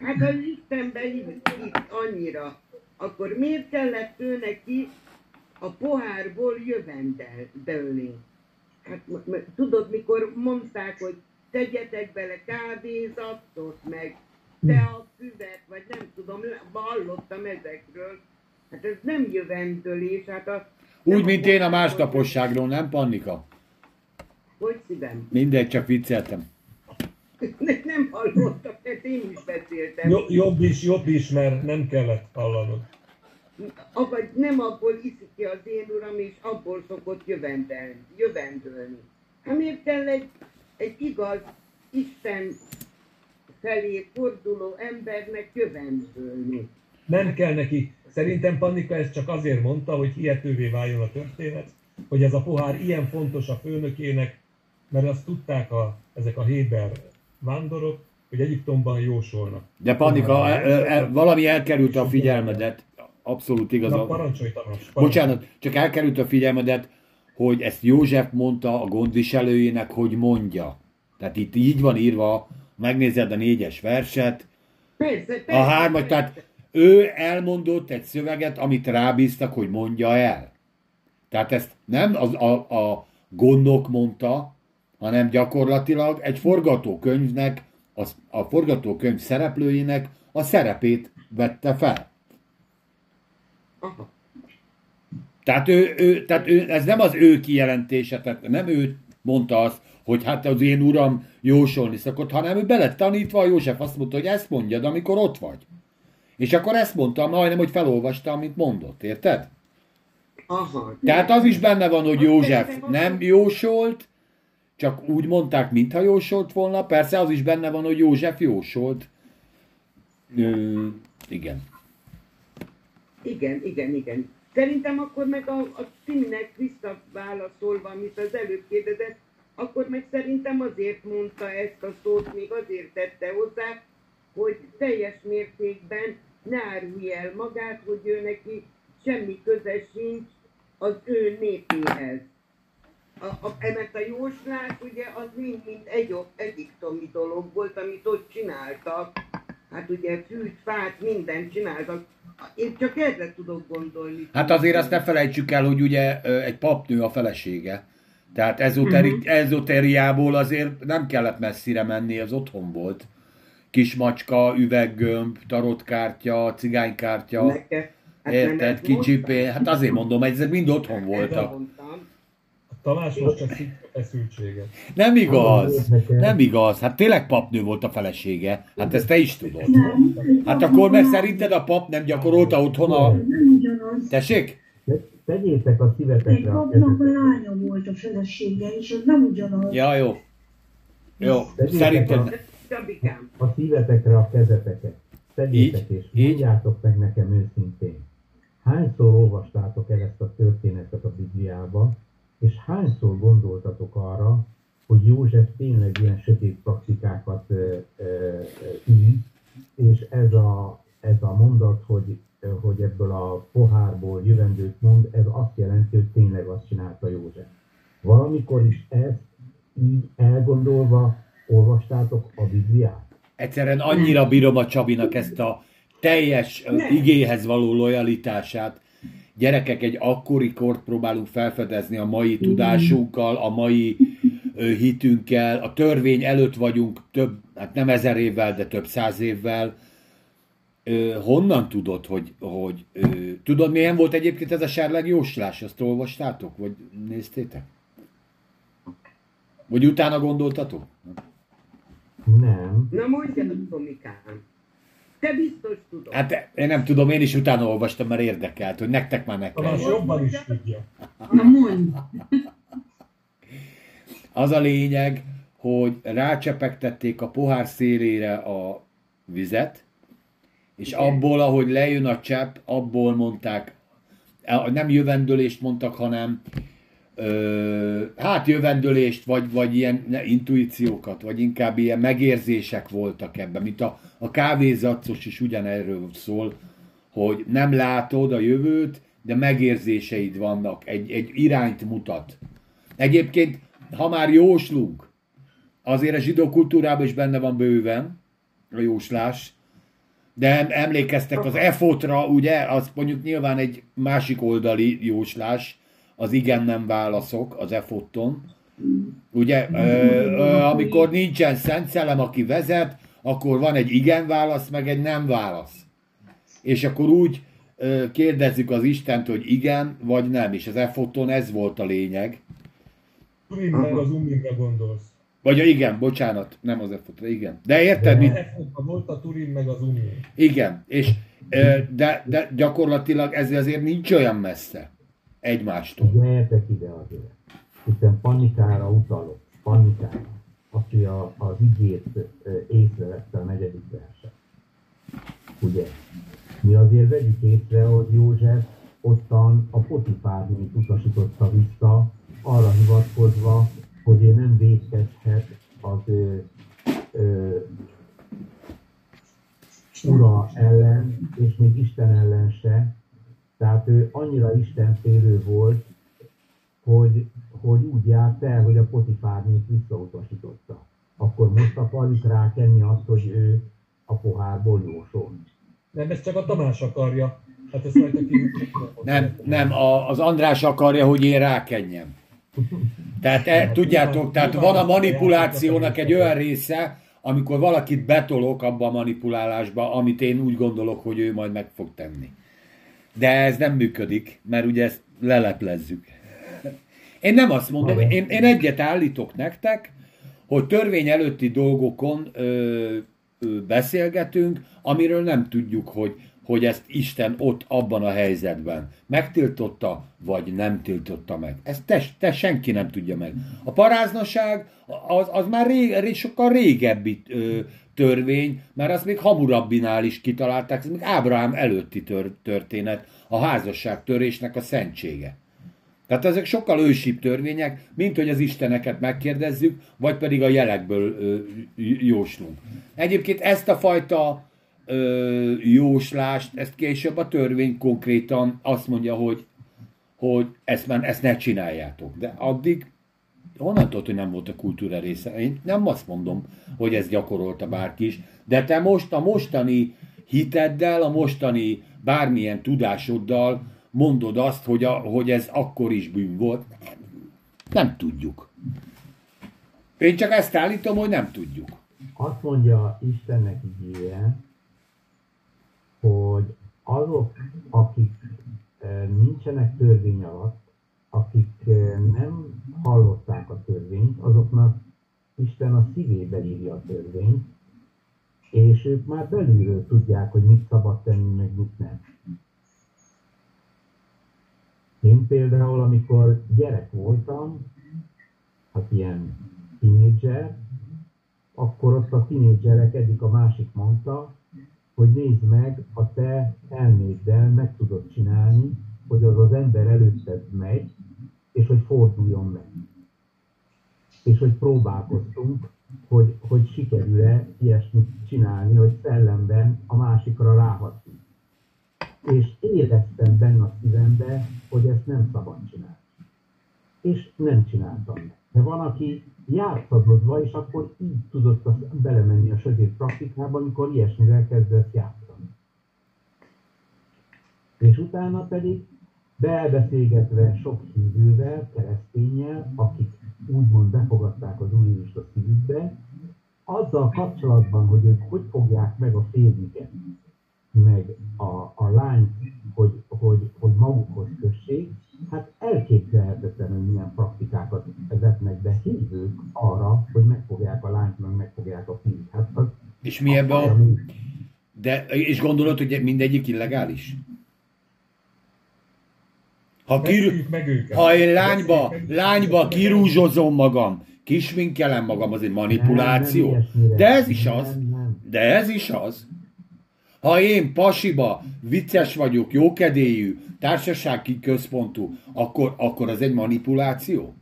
[SPEAKER 2] Hát az Istenbe hitt annyira, akkor miért kellett ő neki a pohárból jövendölni? Hát m- m- tudod, mikor mondták, hogy tegyetek bele kávézatot, meg te a füvet, vagy nem tudom, hallottam ezekről. Hát ez nem jövendőlés, hát a...
[SPEAKER 3] Úgy, mint én a másnaposságról, nem, Pannika?
[SPEAKER 2] Hogy szívem?
[SPEAKER 3] Mindegy, csak vicceltem.
[SPEAKER 2] Nem hallottam, mert én is beszéltem.
[SPEAKER 4] Jo- jobb is, jobb is, mert nem kellett hallanod.
[SPEAKER 2] Vagy nem abból iszik ki az én uram, és abból szokott jövendel, jövendölni. Hát miért kell egy, egy igaz Isten felé forduló embernek jövendölni?
[SPEAKER 4] Nem kell neki. Szerintem Pannika ezt csak azért mondta, hogy hihetővé váljon a történet, hogy ez a pohár ilyen fontos a főnökének, mert azt tudták a, ezek a Héber vándorok, hogy Egyiptomban jósolnak.
[SPEAKER 3] De Pannika, el, el, el, valami elkerült a figyelmedet. Abszolút igaz.
[SPEAKER 4] Na,
[SPEAKER 3] a-
[SPEAKER 4] parancsolj Tamás. parancsolj.
[SPEAKER 3] Bocsánat, csak elkerült a figyelmedet, hogy ezt József mondta a gondviselőjének, hogy mondja. Tehát itt így van írva, megnézed a négyes verset,
[SPEAKER 2] Persze, persze.
[SPEAKER 3] a hármas,
[SPEAKER 2] persze.
[SPEAKER 3] tehát ő elmondott egy szöveget, amit rábíztak, hogy mondja el. Tehát ezt nem az, a, a gondok mondta, hanem gyakorlatilag egy forgatókönyvnek, az, a forgatókönyv szereplőjének a szerepét vette fel.
[SPEAKER 2] Aha.
[SPEAKER 3] Tehát, ő, ő, tehát ő, ez nem az ő kijelentése, tehát nem ő mondta azt, hogy hát az én uram jósolni szokott, hanem ő be lett tanítva, József azt mondta, hogy ezt mondjad, amikor ott vagy. És akkor ezt mondta, majdnem, hogy felolvasta, amit mondott, érted?
[SPEAKER 2] Aha.
[SPEAKER 3] Tehát az is benne van, hogy József nem jósolt, csak úgy mondták, mintha jósolt volna. Persze az is benne van, hogy József jósolt. Ö, igen.
[SPEAKER 2] Igen, igen, igen. Szerintem akkor meg a, a Timinek visszaválaszolva, amit az előbb kérdezett, akkor meg szerintem azért mondta ezt a szót, még azért tette hozzá, hogy teljes mértékben ne árulj el magát, hogy ő neki semmi köze sincs az ő népéhez. A, a, mert a jóslás ugye az mind-mind egy, egyiptomi dolog volt, amit ott csináltak. Hát ugye fűt, fát, mindent csináltak. Én csak erre tudok gondolni.
[SPEAKER 3] Hát azért azt ne felejtsük el, hogy ugye egy papnő a felesége. Tehát ezoteri,
[SPEAKER 6] Mhm.
[SPEAKER 3] ezoteriából azért nem kellett messzire menni, az otthon volt. Kismacska, üveggömb, tarotkártya, cigánykártya,
[SPEAKER 2] Neked, hát
[SPEAKER 3] érted, kicsipé, hát azért mondom, ezek mind otthon
[SPEAKER 2] Erre
[SPEAKER 3] voltak.
[SPEAKER 2] Mondtam.
[SPEAKER 4] A Tamás most csak feszültséget.
[SPEAKER 3] Nem igaz, nem igaz, hát tényleg papnő volt a felesége, hát ezt te is tudod. Hát akkor meg szerinted a pap nem gyakorolta otthon a...
[SPEAKER 5] Nem ugyanaz.
[SPEAKER 3] Tessék?
[SPEAKER 1] Te- Tegyétek a
[SPEAKER 5] Egy
[SPEAKER 1] szívetekre a
[SPEAKER 5] papnak a lánya volt a felesége, és az nem ugyanaz.
[SPEAKER 3] Ja, jó. Jó, szerinted...
[SPEAKER 1] a- a szívetekre a kezeteket. Tegyétek
[SPEAKER 3] Így,
[SPEAKER 1] és
[SPEAKER 3] így.
[SPEAKER 1] mondjátok meg nekem őszintén. Hányszor olvastátok el ezt a történetet a Bibliába, és hányszor gondoltatok arra, hogy József tényleg ilyen sötét praktikákat űz, és ez a, ez a mondat, hogy, hogy ebből a pohárból jövendőt mond, ez azt jelenti, hogy tényleg azt csinálta József. Valamikor is ezt így elgondolva olvastátok a Bibliát?
[SPEAKER 3] Egyszerűen annyira bírom a Csabinak ezt a teljes
[SPEAKER 2] Nem.
[SPEAKER 3] igéhez való lojalitását. Gyerekek, egy akkori kort próbálunk felfedezni a mai tudásunkkal, a mai hitünkkel. A törvény előtt vagyunk több, hát nem ezer évvel, de több száz évvel. Honnan tudod, hogy, hogy tudod, milyen volt egyébként ez a sárleg jóslás? Azt olvastátok? Vagy néztétek? Vagy utána gondoltatok?
[SPEAKER 1] Nem.
[SPEAKER 2] na mondjad, Tomikám. Te biztos tudod.
[SPEAKER 3] Hát én nem tudom, én is utána olvastam, mert érdekelt, hogy nektek már
[SPEAKER 4] Tamás
[SPEAKER 3] kell.
[SPEAKER 4] jobban is tudja.
[SPEAKER 6] Na mondj.
[SPEAKER 3] Az a lényeg, hogy rácsepegtették a pohár szélére a vizet, és
[SPEAKER 2] Igen.
[SPEAKER 3] abból, ahogy lejön a csepp, abból mondták, nem jövendőlést mondtak, hanem hát jövendőlést, vagy, vagy ilyen ne, intuíciókat, vagy inkább ilyen megérzések voltak ebben, mint a, a kávézacos is ugyanerről szól, hogy nem látod a jövőt, de megérzéseid vannak, egy, egy irányt mutat. Egyébként, ha már jóslunk, azért a zsidó kultúrában is benne van bőven a jóslás, de em- emlékeztek az efotra, ugye, az mondjuk nyilván egy másik oldali jóslás, az igen-nem válaszok az efotton. Ugye, ö, ö, amikor nincsen szent szellem, aki vezet, akkor van egy igen válasz, meg egy nem válasz. És akkor úgy ö, kérdezzük az Istent, hogy igen vagy nem, és az efoton ez volt a lényeg.
[SPEAKER 4] Meg az Umimre gondolsz.
[SPEAKER 3] Vagy a igen, bocsánat, nem az efotra, igen. De érted, mit?
[SPEAKER 4] Volt a Turin meg az Umim.
[SPEAKER 3] Igen, és de, de gyakorlatilag ez azért nincs olyan messze egymástól.
[SPEAKER 1] Gyertek ide azért. Hiszen panikára utalok. Panikára. Aki a, az igét észrevette a negyedik verset. Ugye? Mi azért vegyük észre, hogy József ottan a Potifárnét utasította vissza, arra hivatkozva, hogy ő nem védkezhet az ő, ö, ura ellen, és még Isten ellen se. Tehát ő annyira istenfélő volt, hogy, hogy úgy járt el, hogy a Potifárnét visszautasította. Akkor most akarjuk rákenni azt, hogy ő a pohárból jósol.
[SPEAKER 4] Nem, ezt csak a Tamás akarja. Hát ezt rajta
[SPEAKER 3] Nem, nem, a, az András akarja, hogy én rákenjem. Tehát e, tudjátok, tehát van a manipulációnak egy olyan része, amikor valakit betolok abba a manipulálásba, amit én úgy gondolok, hogy ő majd meg fog tenni. De ez nem működik, mert ugye ezt leleplezzük. Én nem azt mondom, én, én egyet állítok nektek, hogy törvény előtti dolgokon ö, ö, beszélgetünk, amiről nem tudjuk, hogy, hogy ezt Isten ott abban a helyzetben megtiltotta, vagy nem tiltotta meg. Ezt te, te senki nem tudja meg. A paráznaság az, az már rég, sokkal régebbi ö, törvény, mert azt még Hamurabbinál is kitalálták, ez még Ábrahám előtti tör, történet, a házasságtörésnek a szentsége. Tehát ezek sokkal ősibb törvények, mint hogy az isteneket megkérdezzük, vagy pedig a jelekből ö, jóslunk. Egyébként ezt a fajta ö, jóslást, ezt később a törvény konkrétan azt mondja, hogy, hogy ezt, már, ezt ne csináljátok. De addig honnan tudod, hogy nem volt a kultúra része? Én nem azt mondom, hogy ez gyakorolta bárki is, de te most a mostani hiteddel, a mostani bármilyen tudásoddal mondod azt, hogy, a, hogy ez akkor is bűn volt. Nem, nem tudjuk. Én csak ezt állítom, hogy nem tudjuk.
[SPEAKER 1] Azt mondja Istennek igéje, hogy azok, akik eh, nincsenek törvény alatt, akik eh, nem hallották a törvényt, azoknak Isten a szívébe írja a törvényt, és ők már belülről tudják, hogy mit szabad tenni, meg mit nem. Én például, amikor gyerek voltam, hát ilyen tínédzser, akkor ott a tínédzserek egyik a másik mondta, hogy nézd meg, a te elméddel meg tudod csinálni, hogy az az ember előtted megy, és hogy forduljon meg. És hogy próbálkoztunk, hogy, hogy sikerül-e ilyesmit csinálni, hogy szellemben a másikra ráhatunk. És éreztem benne a szívembe, hogy ezt nem szabad csinálni. És nem csináltam meg. De van, aki játszadozva, és akkor így tudott az belemenni a sötét praktikába, amikor ilyesmivel kezdett játszani. És utána pedig belbeszélgetve sok hívővel, keresztényel, akik úgymond befogadták az Úr Jézust a szívükbe, azzal kapcsolatban, hogy ők hogy fogják meg a férjüket, meg a, a lányt, hogy, hogy, hogy magukhoz kössék, hát elképzelhetetlen, hogy milyen praktikákat vezetnek be hívők arra, hogy megfogják a lányt, meg megfogják a fiút. Hát az,
[SPEAKER 3] És mi ebbe a... De, és gondolod, hogy mindegyik illegális? Ha, kir... Ha én lányba, lányba kirúzsozom magam, kisminkelem magam, az egy manipuláció. De ez is az. De ez is az. Ha én pasiba, vicces vagyok, jókedélyű, társasági központú, akkor, akkor az egy manipuláció?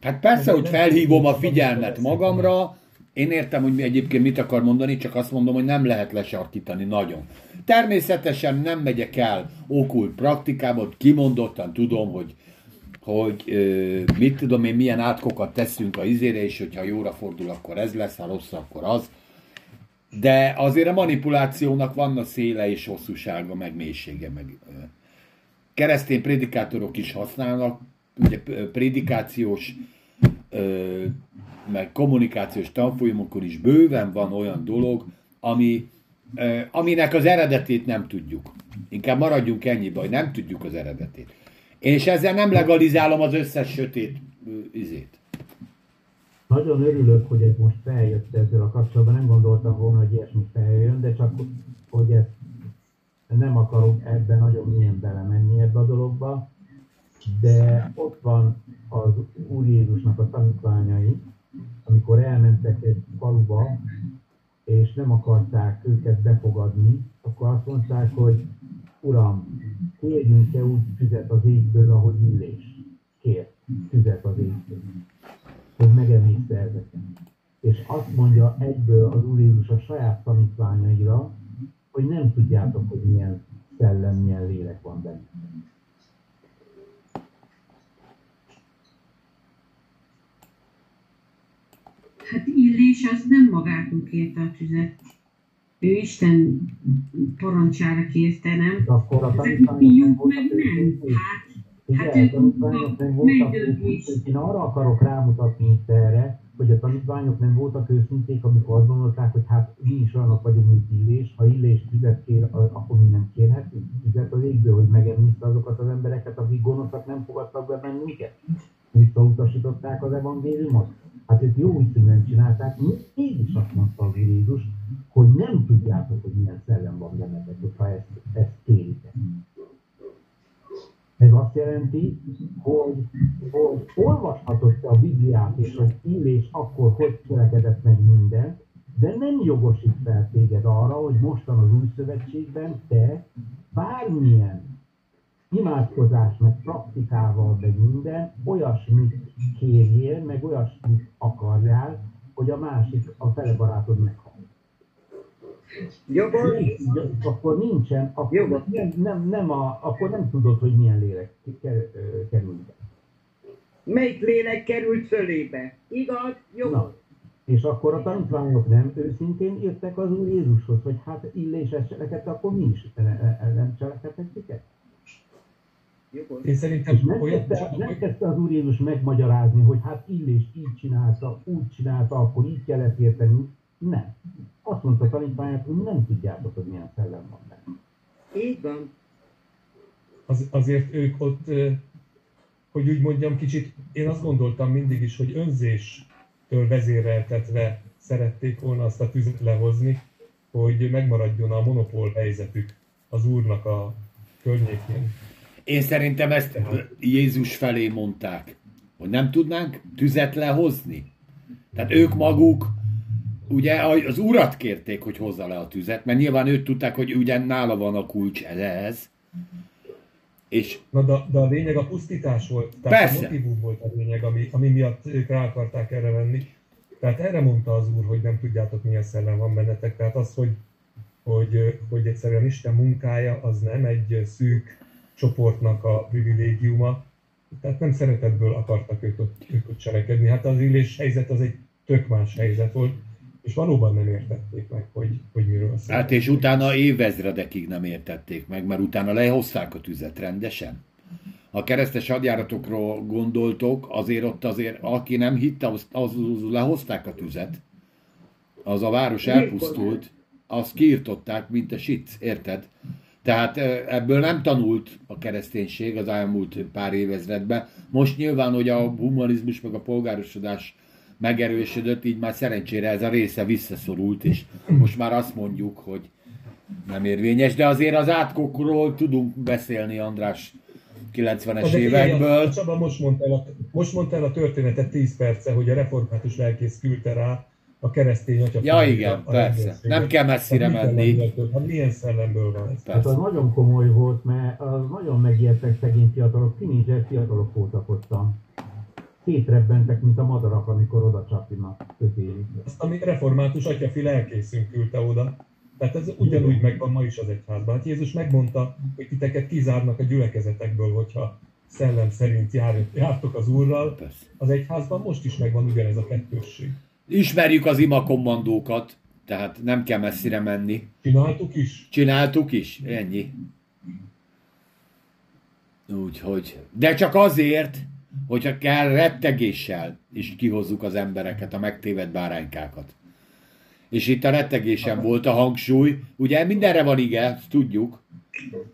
[SPEAKER 3] Hát persze, hogy felhívom a figyelmet magamra, én értem, hogy mi egyébként mit akar mondani, csak azt mondom, hogy nem lehet lesarkítani nagyon. Természetesen nem megyek el okult praktikába, kimondottan tudom, hogy, hogy ö, mit tudom én, milyen átkokat teszünk a izére, és hogyha jóra fordul, akkor ez lesz, ha rossz, akkor az. De azért a manipulációnak van a széle és hosszúsága, meg mélysége, meg keresztény prédikátorok is használnak, ugye prédikációs, meg kommunikációs tanfolyamokon is bőven van olyan dolog, ami, aminek az eredetét nem tudjuk. Inkább maradjunk ennyibe, hogy nem tudjuk az eredetét. És ezzel nem legalizálom az összes sötét izét.
[SPEAKER 1] Nagyon örülök, hogy ez most feljött ezzel a kapcsolatban. Nem gondoltam volna, hogy ilyesmi feljön, de csak hogy ezt nem akarok ebben nagyon milyen belemenni ebbe a dologba. De ott van az Úr Jézusnak a tanítványai, amikor elmentek egy faluba, és nem akarták őket befogadni, akkor azt mondták, hogy Uram, kérjünk-e úgy tüzet az égből, ahogy illés? Kér, tüzet az égből hogy megemészte ezeket. És azt mondja egyből az Úr Jézus a saját tanítványaira, hogy nem tudjátok, hogy milyen szellem, milyen lélek van benne.
[SPEAKER 6] Hát Illés az nem magától kérte a tüzet. Ő Isten parancsára kérte, nem?
[SPEAKER 1] De akkor a
[SPEAKER 6] Ezek fiúk meg nem.
[SPEAKER 1] őszinték.
[SPEAKER 6] Hát,
[SPEAKER 1] Ugye, tanítványok nem voltak őszinték. Én arra akarok rámutatni itt erre, hogy a tanítványok nem voltak őszinték, amikor azt gondolták, hogy hát mi is olyanok vagyunk, mint Illés. Ha Illés tüzet kér, akkor mi nem kérhetünk tüzet az égből, hogy megemészte azokat az embereket, akik gonoszak nem fogadtak be bennünket. Visszautasították az evangéliumot. Hát ők jó hiszeműen csinálták, mégis azt mondta az Jézus, hogy nem tudjátok, hogy milyen szellem van bennetek, hogyha ezt, ezt kéritek. Ez azt jelenti, hogy, hogy olvashatod te a Bibliát, és hogy Illés akkor hogy cselekedett meg mindent, de nem jogosít fel téged arra, hogy mostan az új szövetségben te bármilyen imádkozás, meg praktikával, meg minden, olyasmit kérjél, meg olyasmit akarjál, hogy a másik, a fele barátod meghal.
[SPEAKER 2] Jobban,
[SPEAKER 1] Akkor nincsen, akkor
[SPEAKER 2] Jó.
[SPEAKER 1] nem, nem, nem a, akkor nem tudod, hogy milyen lélek kerül be.
[SPEAKER 2] Melyik lélek került fölébe? Igaz? Jó.
[SPEAKER 1] Na. És akkor a tanítványok nem őszintén jöttek az Úr Jézushoz, hogy hát illés ezt cselekedte, akkor mi is nem cselekedhetjük ezt?
[SPEAKER 2] Jogos.
[SPEAKER 4] Én
[SPEAKER 1] És
[SPEAKER 4] szerintem
[SPEAKER 1] nem
[SPEAKER 4] olyan,
[SPEAKER 1] nem kezdte az Úr Jézus megmagyarázni, hogy hát illés így csinálta, úgy csinálta, akkor így kellett érteni. Nem. Azt mondta a tanítványok, hogy nem tudjátok, hogy milyen szellem van benne.
[SPEAKER 2] Így van.
[SPEAKER 4] az, azért ők ott, hogy úgy mondjam, kicsit, én azt gondoltam mindig is, hogy önzéstől vezéreltetve szerették volna azt a tüzet lehozni, hogy megmaradjon a monopól helyzetük az úrnak a környékén.
[SPEAKER 3] Én szerintem ezt Jézus felé mondták, hogy nem tudnánk tüzet lehozni. Tehát ők maguk ugye az urat kérték, hogy hozza le a tüzet, mert nyilván ők tudták, hogy ugye nála van a kulcs ehhez. És
[SPEAKER 4] Na, de, de a lényeg a pusztítás volt, tehát
[SPEAKER 3] Persze.
[SPEAKER 4] a motivum volt a lényeg, ami, ami miatt ők rá akarták erre venni. Tehát erre mondta az úr, hogy nem tudjátok milyen szellem van bennetek. Tehát az, hogy, hogy, hogy egyszerűen Isten munkája az nem egy szűk csoportnak a privilégiuma, tehát nem szeretetből akartak ők ott, ők ott cselekedni. Hát az illés helyzet az egy tök más helyzet volt, és valóban nem értették meg, hogy, hogy miről szól.
[SPEAKER 3] hát és utána évezredekig nem értették meg, mert utána lehozták a tüzet rendesen. Ha keresztes hadjáratokról gondoltok, azért ott azért, aki nem hitte, az, az lehozták a tüzet. Az a város elpusztult, azt kiirtották, mint a sic, érted? Tehát ö, ebből nem tanult a kereszténység az elmúlt pár évezredben. Most nyilván, hogy a humanizmus meg a polgárosodás megerősödött, így már szerencsére ez a része visszaszorult, és most már azt mondjuk, hogy nem érvényes, de azért az átkokról tudunk beszélni, András, 90-es
[SPEAKER 4] Na, de figyelj,
[SPEAKER 3] évekből.
[SPEAKER 4] Csaba most mondta, el a, most mondta el a történetet 10 perce, hogy a református lelkész küldte rá a keresztény atya.
[SPEAKER 3] Ja, igen,
[SPEAKER 4] a
[SPEAKER 3] persze. Nem kell messzire
[SPEAKER 4] Hát mi kell
[SPEAKER 3] menni.
[SPEAKER 4] Hát milyen szellemből van ez?
[SPEAKER 1] Hát az
[SPEAKER 3] Persze.
[SPEAKER 1] nagyon komoly volt, mert az nagyon megijedtek szegény fiatalok, tínédzser fiatalok voltak ottan. Szétrebbentek, mint a madarak, amikor oda csapnak kötélig.
[SPEAKER 4] Azt, ami református atyafi lelkészünk küldte oda. Tehát ez ugyanúgy megvan ma is az egyházban. Hát Jézus megmondta, hogy titeket kizárnak a gyülekezetekből, hogyha szellem szerint jár, jártok az Úrral. Az egyházban most is megvan ugyanez a kettősség.
[SPEAKER 3] Ismerjük az ima kommandókat, tehát nem kell messzire menni.
[SPEAKER 4] Csináltuk is?
[SPEAKER 3] Csináltuk is, ennyi. Úgyhogy. De csak azért, hogyha kell rettegéssel is kihozzuk az embereket, a megtévedt báránykákat. És itt a rettegésen volt a hangsúly. Ugye mindenre van ige, tudjuk.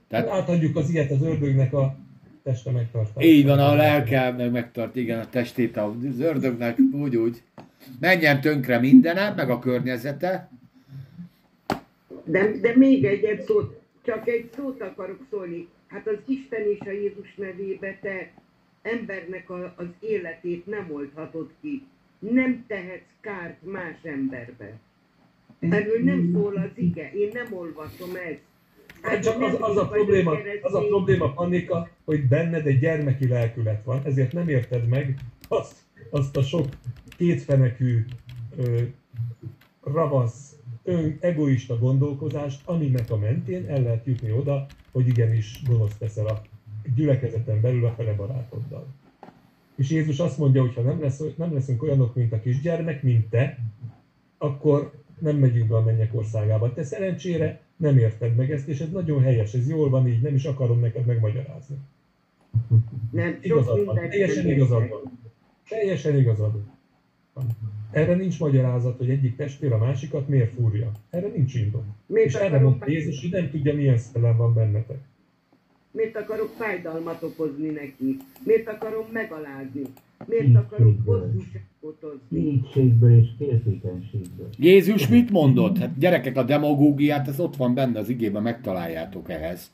[SPEAKER 4] Tehát átadjuk az ilyet az ördögnek a teste megtartására.
[SPEAKER 3] így van, a lelke meg megtart, igen, a testét az ördögnek, úgy, úgy. Menjen tönkre mindene, meg a környezete.
[SPEAKER 2] De, de még egyet szót, csak egy szót akarok szólni. Hát az Isten és a Jézus nevébe te embernek a, az életét nem oldhatod ki. Nem tehetsz kárt más emberbe. Erről nem szól az ige, én nem olvasom ezt.
[SPEAKER 4] Hát csak az, az, a probléma, az a probléma, Annika, hogy benned egy gyermeki lelkület van, ezért nem érted meg azt, azt a sok kétfenekű, ö, ravasz, ön, egoista gondolkozást, aminek a mentén el lehet jutni oda, hogy igenis gonosz teszel a gyülekezeten belül a fele barátoddal. És Jézus azt mondja, hogy ha nem, lesz, nem leszünk olyanok, mint a kisgyermek, mint te, akkor nem megyünk be a mennyek országába. Te szerencsére nem érted meg ezt, és ez nagyon helyes, ez jól van így, nem is akarom neked megmagyarázni.
[SPEAKER 2] Nem,
[SPEAKER 4] Igazad van, teljesen igazad van. Teljesen igazad van. Erre nincs magyarázat, hogy egyik testvér a másikat miért fúrja. Erre nincs indok. És erre mondta Jézus, hogy nem tudja, milyen szellem van bennetek.
[SPEAKER 2] Miért akarok fájdalmat okozni neki? Miért akarom megalázni? Miért akarok bosszúságot ozni?
[SPEAKER 1] Szívségből és féltékenységből.
[SPEAKER 3] Jézus mit mondott? Hát gyerekek, a demagógiát, ez ott van benne az igében, megtaláljátok ehhez.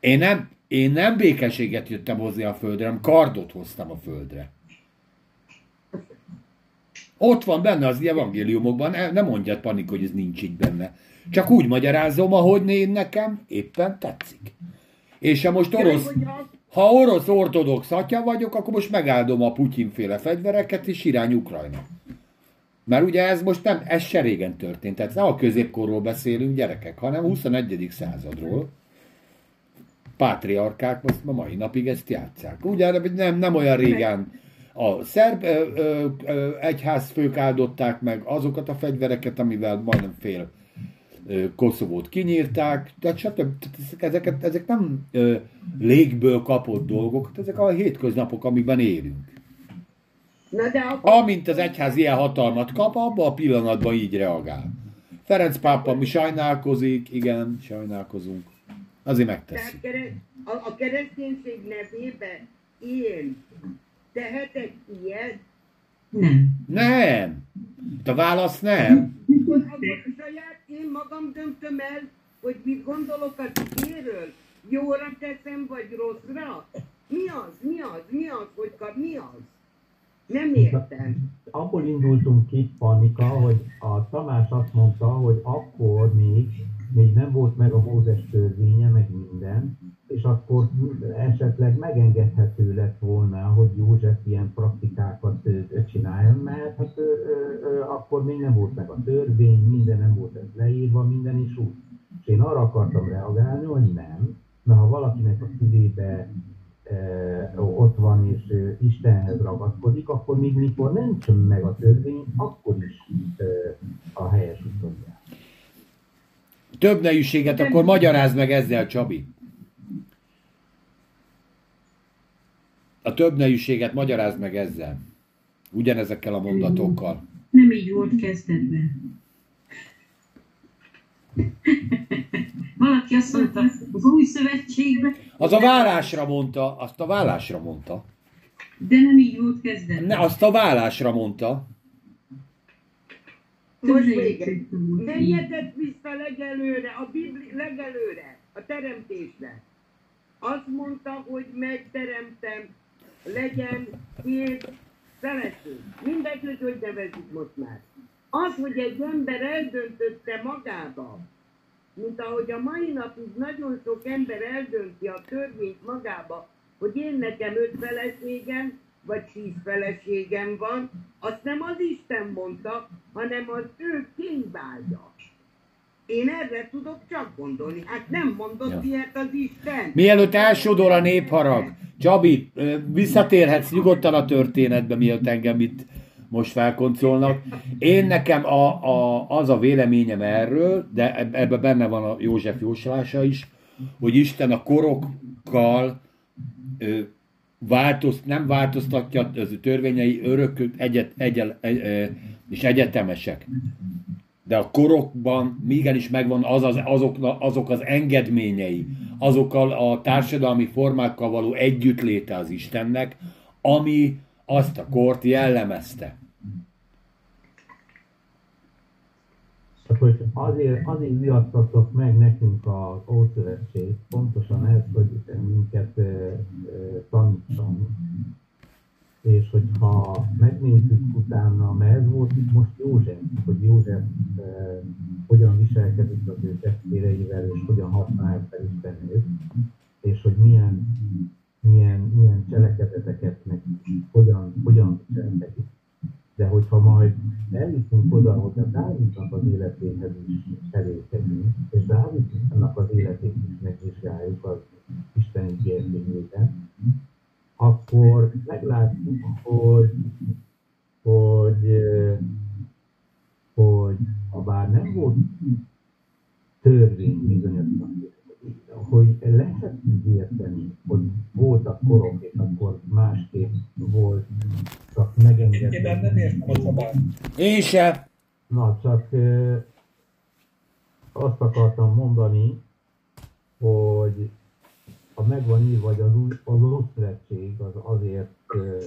[SPEAKER 3] Én nem, én nem békeséget jöttem hozni a földre, hanem kardot hoztam a földre. Ott van benne az evangéliumokban, nem mondjad panik, hogy ez nincs így benne. Csak úgy magyarázom, ahogy én nekem éppen tetszik. És ha most orosz,
[SPEAKER 2] ha
[SPEAKER 3] orosz ortodox atya vagyok, akkor most megáldom a Putyin-féle fegyvereket, és irány Ukrajna. Mert ugye ez most nem, ez se régen történt. Tehát nem a középkorról beszélünk, gyerekek, hanem 21. századról. Pátriarkák most ma mai napig ezt játszák. Ugye nem, nem olyan régen a szerb ö, ö, ö, egyházfők áldották meg azokat a fegyvereket, amivel majdnem fél Koszovót kinyírták, tehát stb. Ezeket, ezek nem ö, légből kapott dolgok, ezek a hétköznapok, amikben élünk.
[SPEAKER 2] Na de akkor...
[SPEAKER 3] Amint az egyház ilyen hatalmat kap, abban a pillanatban így reagál. Ferenc pápa mi sajnálkozik, igen, sajnálkozunk. Azért
[SPEAKER 2] Tehát
[SPEAKER 3] megtesszük.
[SPEAKER 2] a, a kereszténység nevében én tehetek ilyet,
[SPEAKER 6] Nem.
[SPEAKER 3] Nem. A válasz nem.
[SPEAKER 2] saját én magam döntöm el, hogy mit gondolok az igéről. Jóra teszem, vagy rosszra? Mi az? Mi az? Mi az? Hogy kap? Mi az? Nem értem.
[SPEAKER 1] abból indultunk ki, Pannika, hogy a Tamás azt mondta, hogy akkor még, még nem volt meg a Mózes törvénye, meg minden, és akkor esetleg megengedhető lett volna, hogy József ilyen praktikákat csináljon, mert hát ö, ö, akkor még nem volt meg a törvény, minden nem volt ez leírva, minden is úgy. És én arra akartam reagálni, hogy nem, mert ha valakinek a szívébe ott van és Istenhez ragaszkodik, akkor még mikor nem jön meg a törvény, akkor is a helyes úton.
[SPEAKER 3] Több nejűséget akkor magyarázd meg ezzel, Csabi. A több nejűséget magyarázd meg ezzel. Ugyanezekkel a mondatokkal.
[SPEAKER 6] Nem így volt kezdetben. Valaki azt mondta, az új szövetségben,
[SPEAKER 3] Az a vállásra mondta, azt a vállásra mondta.
[SPEAKER 6] de nem így volt kezdetben.
[SPEAKER 3] Ne, azt a vállásra mondta.
[SPEAKER 2] Most vége.
[SPEAKER 6] így.
[SPEAKER 2] Menjetek vissza legelőre, a Bibli, legelőre, a teremtésre. Azt mondta, hogy megteremtem, legyen két feleség. Mindegy, hogy hogy nevezik most már. Az, hogy egy ember eldöntötte magába, mint ahogy a mai napig nagyon sok ember eldönti a törvényt magába, hogy én nekem öt feleségem, vagy tíz feleségem van, azt nem az Isten mondta, hanem az ő kényvágya. Én erre tudok csak gondolni. Hát nem mondott
[SPEAKER 3] Ja.
[SPEAKER 2] ilyet az Isten.
[SPEAKER 3] Mielőtt elsodor a népharag, Csabi, visszatérhetsz nyugodtan a történetbe, mielőtt engem itt most felkoncolnak. Én nekem a, a, az a véleményem erről, de eb- ebben benne van a József jóslása is, hogy Isten a korokkal ö, változt, nem változtatja az törvényei örök egyet, egyel, egy, és egyetemesek. De a korokban igenis megvan az, az, azok, azok az engedményei, azokkal a társadalmi formákkal való együttléte az Istennek, ami azt a kort jellemezte.
[SPEAKER 1] Hogy azért, azért viasztatok meg nekünk az Ószövetség, pontosan ez, hogy minket ö, tanítson. És hogyha megnézzük utána, mert ez volt itt most József, hogy József ö, hogyan viselkedik az ő testvéreivel, és hogyan használja fel Isten őt, és hogy milyen, milyen, milyen cselekedeteket meg hogyan, hogyan viselkedik. De hogyha majd eljutunk oda, hogy a Dávidnak az életéhez is elérkezünk, és Dávidnak az életét is megvizsgáljuk az Isten ígértényében, akkor meglátjuk, hogy, hogy, hogy ha bár nem volt törvény bizonyos hogy lehet így érteni, hogy voltak korok, és akkor másképp volt, csak
[SPEAKER 4] Én
[SPEAKER 1] megengedni.
[SPEAKER 4] nem értem a szabályt.
[SPEAKER 3] Én se.
[SPEAKER 1] Na, csak ö, azt akartam mondani, hogy ha megvan írva, hogy az az Ószövetség az azért ö,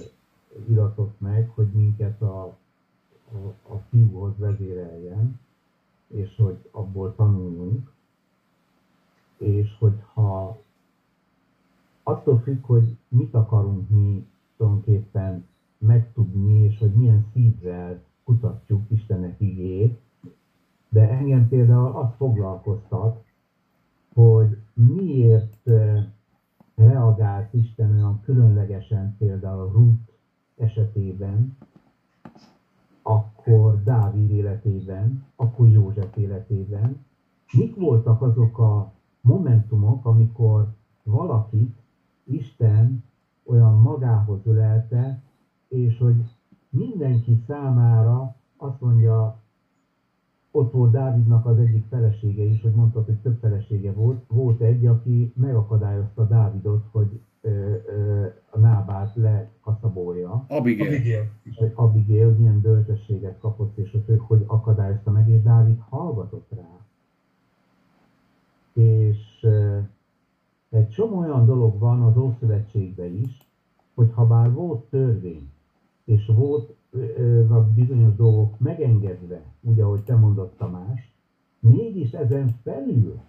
[SPEAKER 1] iratott meg, hogy minket a, a, a fiúhoz vezéreljen, és hogy abból tanuljunk, és hogyha attól függ, hogy mit akarunk mi tulajdonképpen megtudni, és hogy milyen szívvel kutatjuk Istennek igét, de engem például azt foglalkoztat, hogy miért reagált Isten olyan különlegesen például Ruth esetében, akkor Dávid életében, akkor József életében. Mik voltak azok a momentumok, amikor valakit Isten olyan magához ölelte, és hogy mindenki számára azt mondja, ott volt Dávidnak az egyik felesége is, hogy mondtad, hogy több felesége volt. Volt egy, aki megakadályozta Dávidot, hogy ö, ö, a Nábát lekaszabolja.
[SPEAKER 3] Abigail.
[SPEAKER 4] Abigail.
[SPEAKER 1] Hogy Abigail milyen bölcsességet kapott, és hogy, hogy akadályozta meg, és Dávid hallgatott rá. És egy csomó olyan dolog van az Ószövetségben is, hogy ha bár volt törvény, és volt bizonyos dolgok megengedve, ugye, ahogy te mondott Tamás, mégis ezen felül,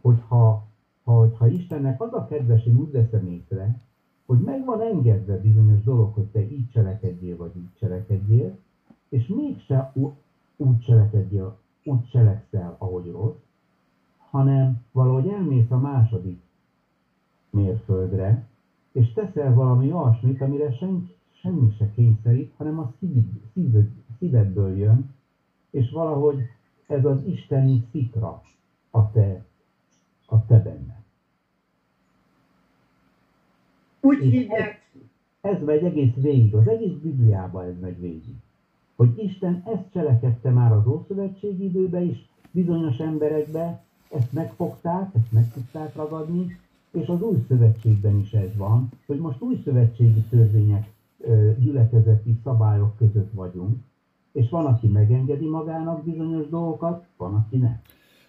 [SPEAKER 1] hogyha ha, ha Istennek az a kedves, én úgy veszem észre, hogy meg van engedve bizonyos dolog, hogy te így cselekedjél, vagy így cselekedjél, és mégse úgy cselekedjél, úgy cselekszel, ahogy rossz, hanem valahogy elmész a második mérföldre, és teszel valami olyasmit, amire sen, semmi se kényszerít, hanem a szív, szív, szívedből jön, és valahogy ez az isteni szikra a te, a te benne.
[SPEAKER 2] Úgy
[SPEAKER 1] És
[SPEAKER 2] hívják,
[SPEAKER 1] Ez megy egész végig, az egész Bibliában ez megy végig. Hogy Isten ezt cselekedte már az Ószövetségi időben is, bizonyos emberekbe ezt megfogták, ezt meg tudták ragadni, és az új szövetségben is ez van, hogy most új szövetségi törvények, gyülekezeti szabályok között vagyunk, és van, aki megengedi magának bizonyos dolgokat, van, aki nem.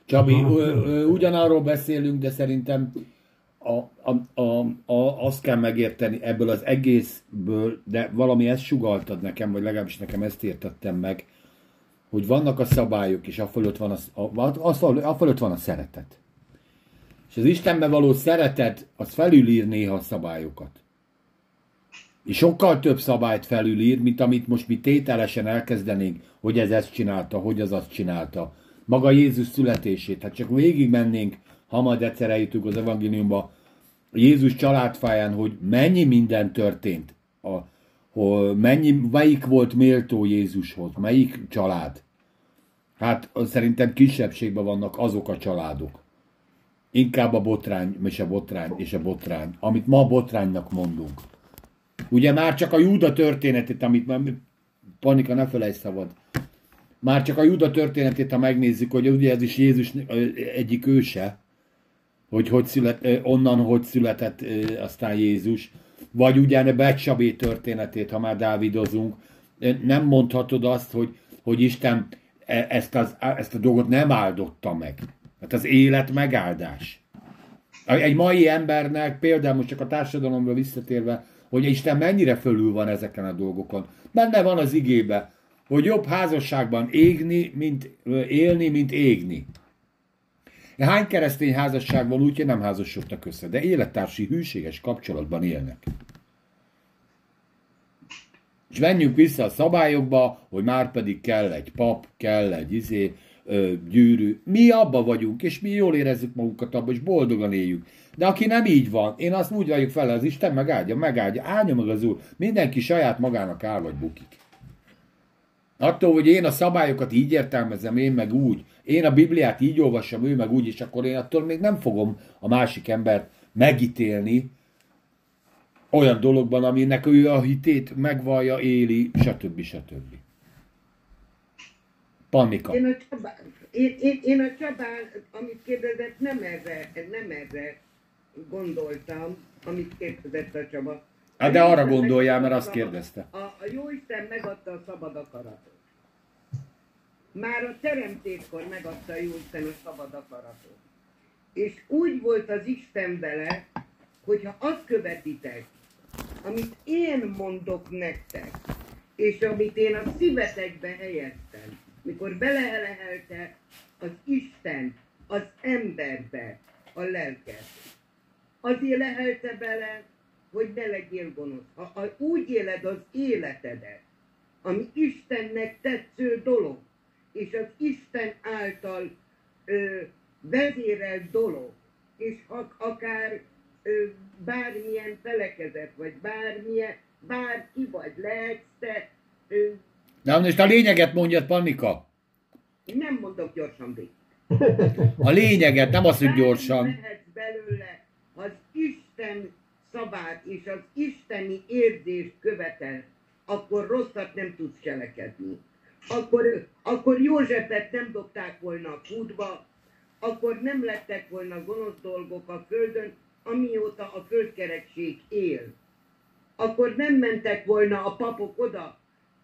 [SPEAKER 3] Csabi,
[SPEAKER 1] Van, aki
[SPEAKER 3] ugyanarról beszélünk, de szerintem a, a, a, a, azt kell megérteni ebből az egészből, de valami ezt sugaltad nekem, vagy legalábbis nekem ezt értettem meg, hogy vannak a szabályok, és a fölött van a, a, a, a fölött van a szeretet. És az Istenben való szeretet, az felülír néha a szabályokat. És sokkal több szabályt felülír, mint amit most mi tételesen elkezdenénk, hogy ez ezt csinálta, hogy az azt csinálta. Maga Jézus születését. Hát csak végig mennénk, ha majd egyszer eljutunk az evangéliumba, Jézus családfáján, hogy mennyi minden történt. A, hogy mennyi, melyik volt méltó Jézushoz, melyik család. Hát szerintem kisebbségben vannak azok a családok. Inkább a botrány, és a botrány, és a botrány, amit ma botránynak mondunk. Ugye már csak a Júda történetét, amit már, Panika, ne felejtsd szabad. Már csak a Júda történetét, ha megnézzük, hogy ugye ez is Jézus egyik őse, hogy, hogy szület, onnan hogy született aztán Jézus, vagy ugye a Becsabé történetét, ha már dávidozunk, nem mondhatod azt, hogy, hogy Isten e- ezt, az, ezt a dolgot nem áldotta meg. Hát az élet megáldás. Egy mai embernek, például most csak a társadalomra visszatérve, hogy Isten mennyire fölül van ezeken a dolgokon. Benne van az igébe, hogy jobb házasságban égni, mint élni, mint égni. Hány keresztény házasság van úgy, hogy nem házasodtak össze, de élettársi hűséges kapcsolatban élnek. És menjünk vissza a szabályokba, hogy már pedig kell egy pap, kell egy izé, ö, gyűrű. Mi abba vagyunk, és mi jól érezzük magunkat abba, és boldogan éljük. De aki nem így van, én azt úgy vagyok fel, az Isten megáldja, megáldja, állja meg az Úr. Mindenki saját magának áll vagy bukik. Attól, hogy én a szabályokat így értelmezem, én meg úgy, én a Bibliát így olvassam, ő meg úgy, és akkor én attól még nem fogom a másik embert megítélni olyan dologban, aminek ő a hitét megvallja, éli, stb. stb. Panika.
[SPEAKER 2] Én a Csabán, én, én, én a Csabán, amit kérdezett, nem erre, nem erre gondoltam, amit kérdezett a Csaba.
[SPEAKER 3] Hát de arra gondoljál, mert azt kérdezte.
[SPEAKER 2] A, a Jóisten megadta a szabad akaratot. Már a teremtéskor megadta Jóisten a szabad akaratot. És úgy volt az Isten vele, hogyha azt követitek, amit én mondok nektek, és amit én a szívetekbe helyeztem, mikor belehelelte az Isten az emberbe a lelket. Azért lehelte bele, hogy ne legyél gonosz. Ha, ha úgy éled az életedet, ami Istennek tetsző dolog, és az Isten által ö, vezérelt dolog, és ha, akár ö, bármilyen felekezet, vagy bármilyen, bárki vagy, lehetsz te, ö,
[SPEAKER 3] De most a lényeget mondja, Panika.
[SPEAKER 2] én nem mondok gyorsan végig.
[SPEAKER 3] A lényeget, nem az, hogy gyorsan.
[SPEAKER 2] Lehetsz belőle az Isten szavát és az isteni érzést követel, akkor rosszat nem tudsz cselekedni. Akkor, akkor Józsefet nem dobták volna a kútba, akkor nem lettek volna gonosz dolgok a földön, amióta a földkerekség él. Akkor nem mentek volna a papok oda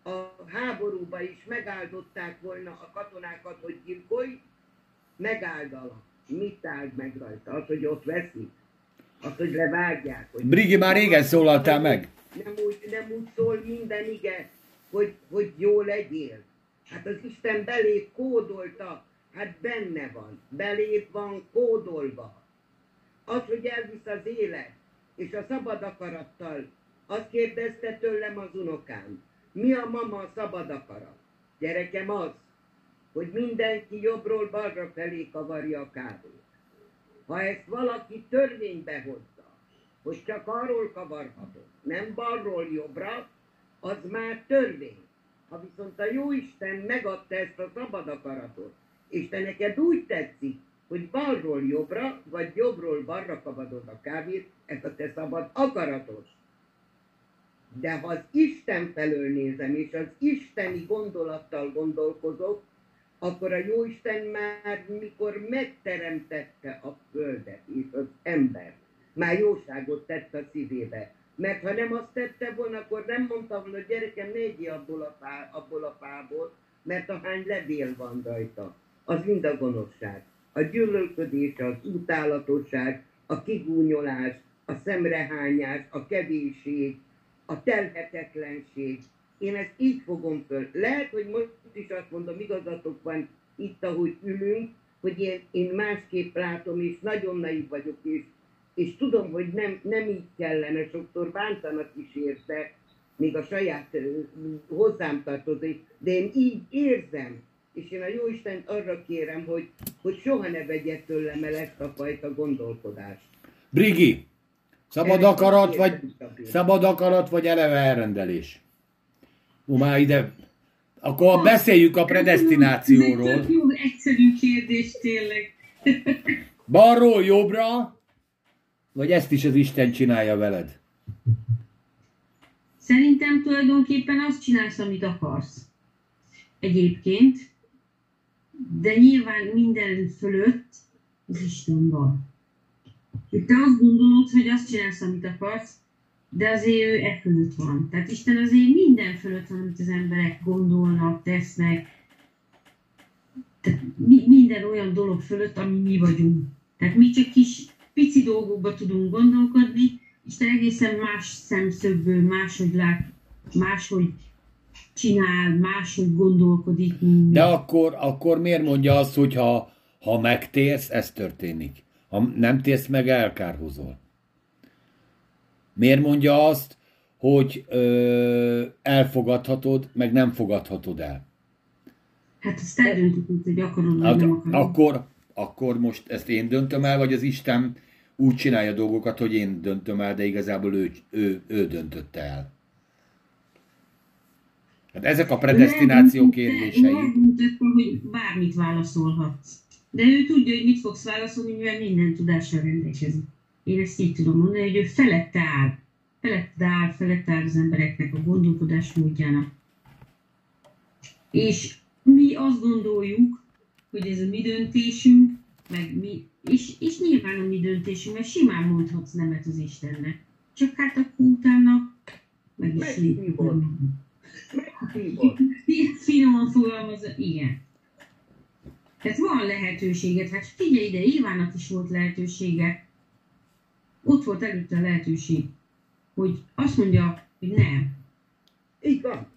[SPEAKER 2] a háborúba is, megáldották volna a katonákat, hogy gyilkolj, megáldalak. Mit áld meg rajta? Az, hogy ott veszik? Az, hogy levágják? Hogy
[SPEAKER 3] Brigi, már régen szólaltál meg.
[SPEAKER 2] Nem úgy, nem úgy szól minden ige, hogy, hogy jó legyél. Hát az Isten belé kódolta, hát benne van, belé van kódolva. Az, hogy elvisz az élet, és a szabad akarattal, azt kérdezte tőlem az unokám, mi a mama a szabad akarat? Gyerekem az, hogy mindenki jobbról balra felé kavarja a kávét. Ha ezt valaki törvénybe hozza, hogy csak arról kavarhatod, nem balról jobbra, az már törvény. Ha viszont a Jóisten megadta ezt a szabad akaratot, és te neked úgy tetszik, hogy balról jobbra, vagy jobbról balra kavadod a kávét, ez a te szabad akaratos. De ha az Isten felől nézem, és az isteni gondolattal gondolkozok, akkor a Jóisten már mikor megteremtette a földet és az ember, már jóságot tett a szívébe. Mert ha nem azt tette volna, akkor nem mondta volna, gyerekem, egyél abból a, fá, abból a fából, mert ahány levél van rajta, az mind a gonoszság. A gyűlölködés, az utálatosság, a kigúnyolás, a szemrehányás, a kevésség, a telhetetlenség. Én ezt így fogom föl. Lehet, hogy most is azt mondom, igazatok van itt, ahogy ülünk, hogy én, én másképp látom, és nagyon naív vagyok, és, és tudom, hogy nem, nem így kellene, sokszor bántanak is érte, még a saját hozzám tartozik, de én így érzem, és én a Jóistent arra kérem, hogy, hogy soha ne vegye tőlem el ezt a fajta gondolkodást.
[SPEAKER 3] Brigi, szabad
[SPEAKER 2] Erre
[SPEAKER 3] akarat, vagy, szabad akarat, vagy eleve elrendelés? Ó, már ide... Akkor beszéljük a
[SPEAKER 6] Ez
[SPEAKER 3] predestinációról.
[SPEAKER 6] egy tök jó, egyszerű kérdés tényleg.
[SPEAKER 3] Balról jobbra, vagy ezt is az Isten csinálja veled?
[SPEAKER 6] Szerintem tulajdonképpen azt csinálsz, amit akarsz. Egyébként. De nyilván minden fölött az Isten van. Te azt gondolod, hogy azt csinálsz, amit akarsz, de azért ő e fölött van. Tehát Isten azért minden fölött van, amit az emberek gondolnak, tesznek. Tehát mi, minden olyan dolog fölött, ami mi vagyunk. Tehát mi csak kis pici dolgokba tudunk gondolkodni, Isten egészen más szemszögből, máshogy lát, máshogy csinál, máshogy gondolkodik.
[SPEAKER 3] De akkor, akkor miért mondja azt, hogy ha, ha megtérsz, ez történik? Ha nem térsz meg, elkárhozol. Miért mondja azt, hogy ö, elfogadhatod, meg nem fogadhatod el?
[SPEAKER 6] Hát azt eldöntöd, hogy vagy
[SPEAKER 3] Hát,
[SPEAKER 6] nem akarod.
[SPEAKER 3] akkor, akkor most ezt én döntöm el, vagy az Isten úgy csinálja dolgokat, hogy én döntöm el, de igazából ő, ő, ő döntötte el. Hát ezek a predestináció kérdései.
[SPEAKER 6] Megmutatta, hogy bármit válaszolhatsz. De ő tudja, hogy mit fogsz válaszolni, mivel minden tudással rendelkezik. Én ezt így tudom mondani, hogy ő felette áll. Felette áll, felette áll az embereknek a gondolkodás módjának. És mi azt gondoljuk, hogy ez a mi döntésünk, meg mi, és, és nyilván a mi döntésünk, mert simán mondhatsz nemet az Istennek. Csak hát akkor utána meg is. Ilyen finoman fogalmazza, igen. Tehát van lehetőséget, hát figyelj ide, Ivának is volt lehetősége. Ott volt előtte a lehetőség, hogy azt mondja, hogy nem.
[SPEAKER 2] Így van.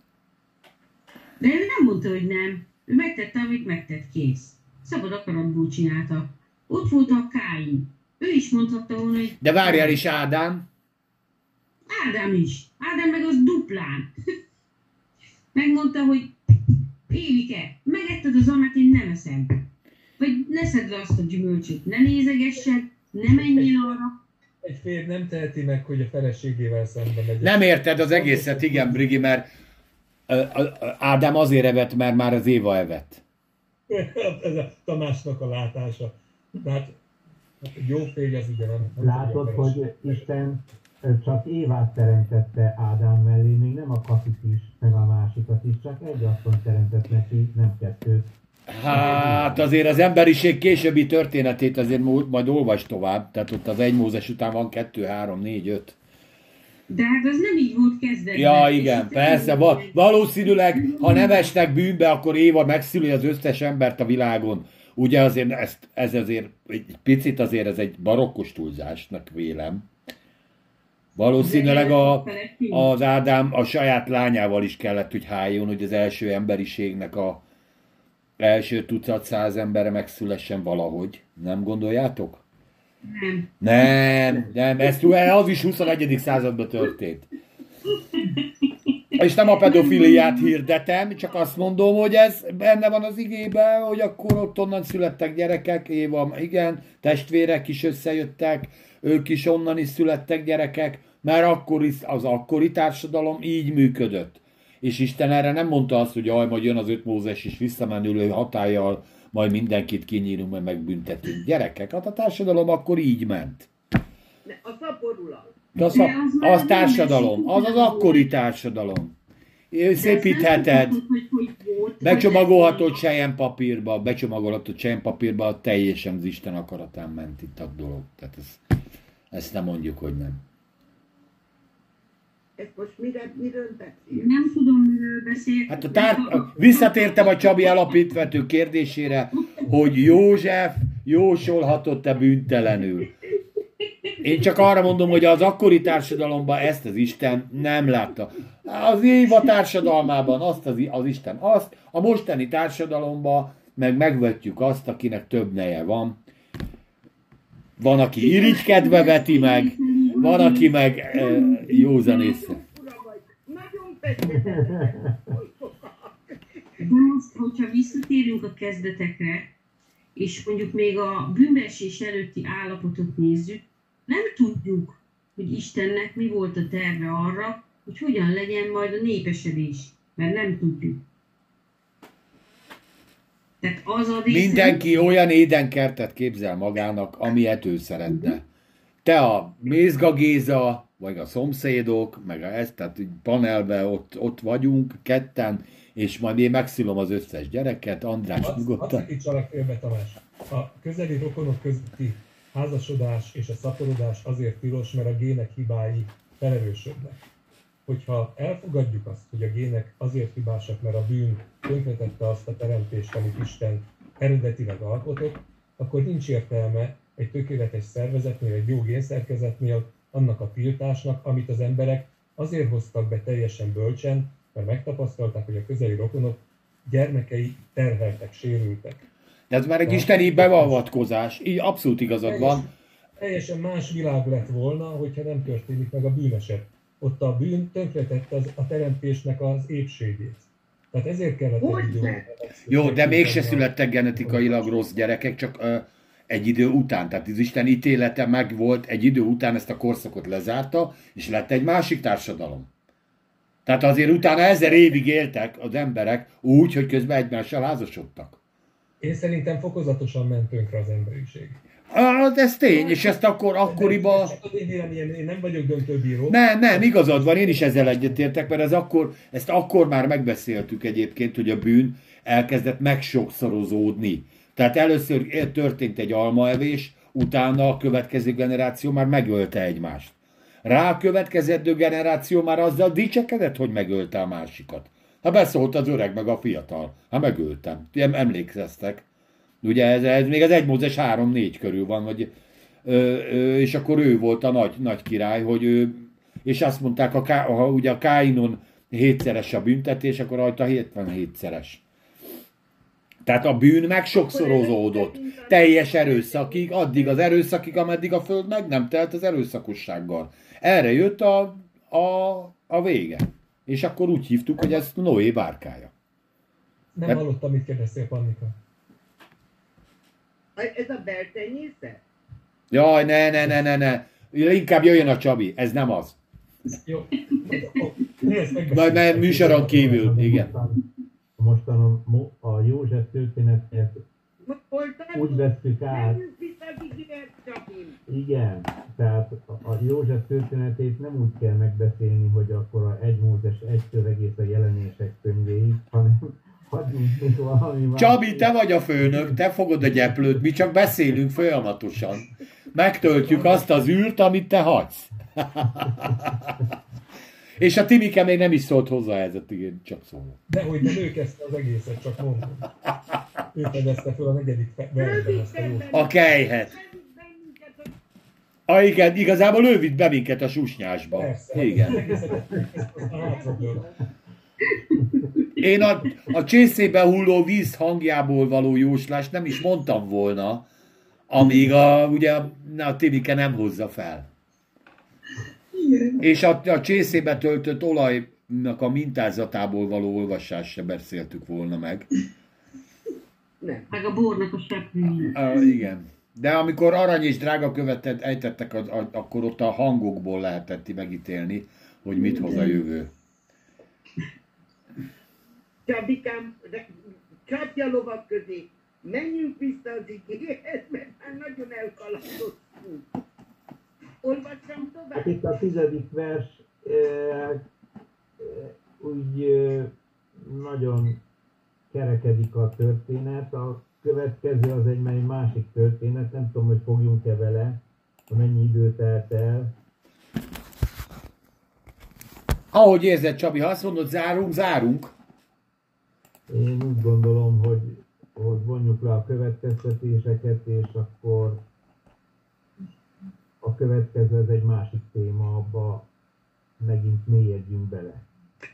[SPEAKER 6] De ő nem mondta, hogy nem. Ő megtette, amit megtett, kész. Szabad akaratból csinálta. Ott volt a Káin. Ő is mondhatta volna, hogy
[SPEAKER 3] De várjál is, Ádám,
[SPEAKER 6] Ádám is. Ádám meg az duplán. Megmondta, hogy Évike, megetted az almát, én nem eszem. Vagy ne szedd le azt a gyümölcsöt, ne nézegessed, ne menjél arra.
[SPEAKER 4] Egy férj nem teheti meg, hogy a feleségével szembe megy.
[SPEAKER 3] nem érted az egészet, igen, Brigi, mert Ádám azért evett, mert már az Éva evett.
[SPEAKER 4] Ez a Tamásnak a látása. Tehát hát jó férj az ugye nem
[SPEAKER 1] Látod,
[SPEAKER 4] a
[SPEAKER 1] hogy. Isten csak Évát teremtette Ádám mellé, még nem a kapit is, meg a másikat is, csak egy asszony teremtett neki, nem kettőt.
[SPEAKER 3] Hát azért az emberiség későbbi történetét azért majd olvas tovább, tehát ott az egy Mózes után van kettő, három, négy, öt.
[SPEAKER 6] De hát az nem így volt kezdetben.
[SPEAKER 3] Ja, igen, persze, va- valószínűleg, ha nem esnek bűnbe, akkor Éva megszüli az összes embert a világon. Ugye azért ezt, ez azért egy picit azért ez egy barokkos túlzásnak vélem. Valószínűleg a, az Ádám a saját lányával is kellett, hogy hájjon, hogy az első emberiségnek a első tucat száz embere megszülessen valahogy. Nem gondoljátok?
[SPEAKER 6] Nem.
[SPEAKER 3] Nem, nem, ez, az is 21. században történt. És nem a pedofiliát hirdetem, csak azt mondom, hogy ez benne van az igében, hogy akkor ott onnan születtek gyerekek, Éva, igen, testvérek is összejöttek, ők is onnan is születtek gyerekek, mert akkor is, az akkori társadalom így működött. És Isten erre nem mondta azt, hogy jaj, majd jön az öt Mózes is visszamenülő hatállyal, majd mindenkit kinyírunk, meg megbüntetünk. Gyerekek, hát a társadalom akkor így ment.
[SPEAKER 2] Ne, A szaporulat.
[SPEAKER 3] De az,
[SPEAKER 6] De
[SPEAKER 3] a,
[SPEAKER 6] az
[SPEAKER 3] az társadalom, az az akkori társadalom. Szépítheted, becsomagolhatod sejen papírba, becsomagolhatod sejen papírba, teljesen az Isten akaratán ment itt a dolog. Tehát ez, ezt nem mondjuk, hogy nem.
[SPEAKER 2] Ez most mire, miről beszél?
[SPEAKER 6] Nem tudom, miről beszél.
[SPEAKER 3] Hát a tár... visszatértem a Csabi alapítvető kérdésére, hogy József jósolhatott-e bűntelenül. Én csak arra mondom, hogy az akkori társadalomban ezt az Isten nem látta. Az Éva társadalmában azt az, az Isten azt, a mostani társadalomban meg megvetjük azt, akinek több neje van. Van, aki irigykedve veti meg, van, aki meg e,
[SPEAKER 2] nagyon fegyvezetlen.
[SPEAKER 6] De most, hogyha visszatérünk a kezdetekre, és mondjuk még a bűnbeesés előtti állapotot nézzük, nem tudjuk, hogy Istennek mi volt a terve arra, hogy hogyan legyen majd a népesedés, mert nem tudjuk. Tehát az a része-
[SPEAKER 3] Mindenki olyan édenkertet képzel magának, amilyet ő szeretne. Te a Mézga Géza, vagy a szomszédok, meg a ezt, tehát panelbe ott, ott vagyunk ketten, és majd én megszülöm az összes gyereket, András
[SPEAKER 4] Azt, azt
[SPEAKER 3] nyugodtan.
[SPEAKER 4] szakítsalak félbe, Tamás. A közeli rokonok közötti házasodás és a szaporodás azért tilos, mert a gének hibái felerősödnek. Hogyha elfogadjuk azt, hogy a gének azért hibásak, mert a bűn tönkretette azt a teremtést, amit Isten eredetileg alkotott, akkor nincs értelme egy tökéletes szervezetnél, egy jó génszerkezetnél annak a tiltásnak, amit az emberek azért hoztak be teljesen bölcsen, mert megtapasztalták, hogy a közeli rokonok gyermekei terheltek, sérültek.
[SPEAKER 3] De ez már egy isteni beavatkozás. Így abszolút igazad van.
[SPEAKER 4] Teljesen más világ lett volna, hogyha nem történik meg a bűneset. Ott a bűn tönkretette az, a teremtésnek az épségét. Tehát ezért kellett
[SPEAKER 2] Hogy
[SPEAKER 4] egy
[SPEAKER 3] Jó, de mégse születtek genetikailag rossz gyerekek, csak ö, egy idő után. Tehát az Isten ítélete meg volt, egy idő után ezt a korszakot lezárta, és lett egy másik társadalom. Tehát azért utána ezer évig éltek az emberek úgy, hogy közben egymással házasodtak.
[SPEAKER 4] Én szerintem fokozatosan ment tönkre az emberiség.
[SPEAKER 3] Ah, ez tény, és ezt akkor akkoriban...
[SPEAKER 4] Én nem vagyok döntőbíró.
[SPEAKER 3] Nem, nem, igazad van, én is ezzel egyetértek, mert ez akkor, ezt akkor már megbeszéltük egyébként, hogy a bűn elkezdett megsokszorozódni. Tehát először történt egy almaevés, utána a következő generáció már megölte egymást. Rá a következő generáció már azzal dicsekedett, hogy megölte a másikat. Ha beszólt az öreg meg a fiatal. Ha megöltem. Em- Emlékeztek. Ugye ez, ez még az 1 Mózes 3-4 körül van, vagy, ö, ö, és akkor ő volt a nagy, nagy király, hogy ő, és azt mondták, Ká, ha ugye a Káinon hétszeres a büntetés, akkor rajta 77-szeres. Tehát a bűn megsokszorozódott. Teljes erőszakig, addig az erőszakig, ameddig a föld meg nem telt az erőszakossággal. Erre jött a, a, a vége. És akkor úgy hívtuk, hogy ez Noé bárkája.
[SPEAKER 4] Nem
[SPEAKER 3] Hát-
[SPEAKER 4] hallottam, mit kérdeztél, Pannika.
[SPEAKER 2] Ez a beltenyészet?
[SPEAKER 3] Jaj, ne, ne, ne, ne, ne. Inkább jöjjön a Csabi, ez nem az.
[SPEAKER 4] Jó. Megbeszéljük.
[SPEAKER 3] Majd műsoron kívül, igen.
[SPEAKER 1] Mostan, a, a József
[SPEAKER 2] hol
[SPEAKER 1] úgy vesszük át, igen, Tehát a József történetét nem úgy kell megbeszélni, hogy akkor a egy Mózes egy szövegész a jelenések könyvéig, hanem hagyjunk még valami más.
[SPEAKER 3] Csabi, te vagy a főnök, te fogod a gyeplőt, mi csak beszélünk folyamatosan. Megtöltjük azt az űrt, amit te hagysz. És a Timike még nem is szólt hozzá ez a én csak szólok.
[SPEAKER 4] Dehogy nem ő kezdte az egészet, csak mondom. Ő fedezte fel a negyedik versben ezt a jó.
[SPEAKER 3] A kejhet. Ah, igen, igazából ő vitt be minket a susnyásba.
[SPEAKER 4] Persze.
[SPEAKER 3] Igen. Én a, a csészébe hulló víz hangjából való jóslást nem is mondtam volna, amíg a, ugye a Timike nem hozza fel. És a, a csészébe töltött olajnak a mintázatából való olvasást se beszéltük volna meg.
[SPEAKER 2] Nem.
[SPEAKER 6] Meg a bornak a seprűje.
[SPEAKER 3] Uh, igen. De amikor arany és drága követet ejtettek, a, a, akkor ott a hangokból lehetett megítélni, hogy mit hoz a jövő.
[SPEAKER 2] Csabikám, de- csapja lovak közé. Menjünk vissza az igéhez, mert már nagyon elkalandoztunk.
[SPEAKER 1] Hát itt a tizedik vers eh, úgy eh, nagyon kerekedik a történet, a következő az egy egy másik történet, nem tudom, hogy fogjunk-e vele, hogy mennyi idő telt el.
[SPEAKER 3] Ahogy érzed, Csabi, ha azt mondod, zárunk, zárunk.
[SPEAKER 1] Én úgy gondolom, hogy, hogy vonjuk le a következtetéseket, és akkor a következő ez egy másik téma, abba megint mélyedjünk bele,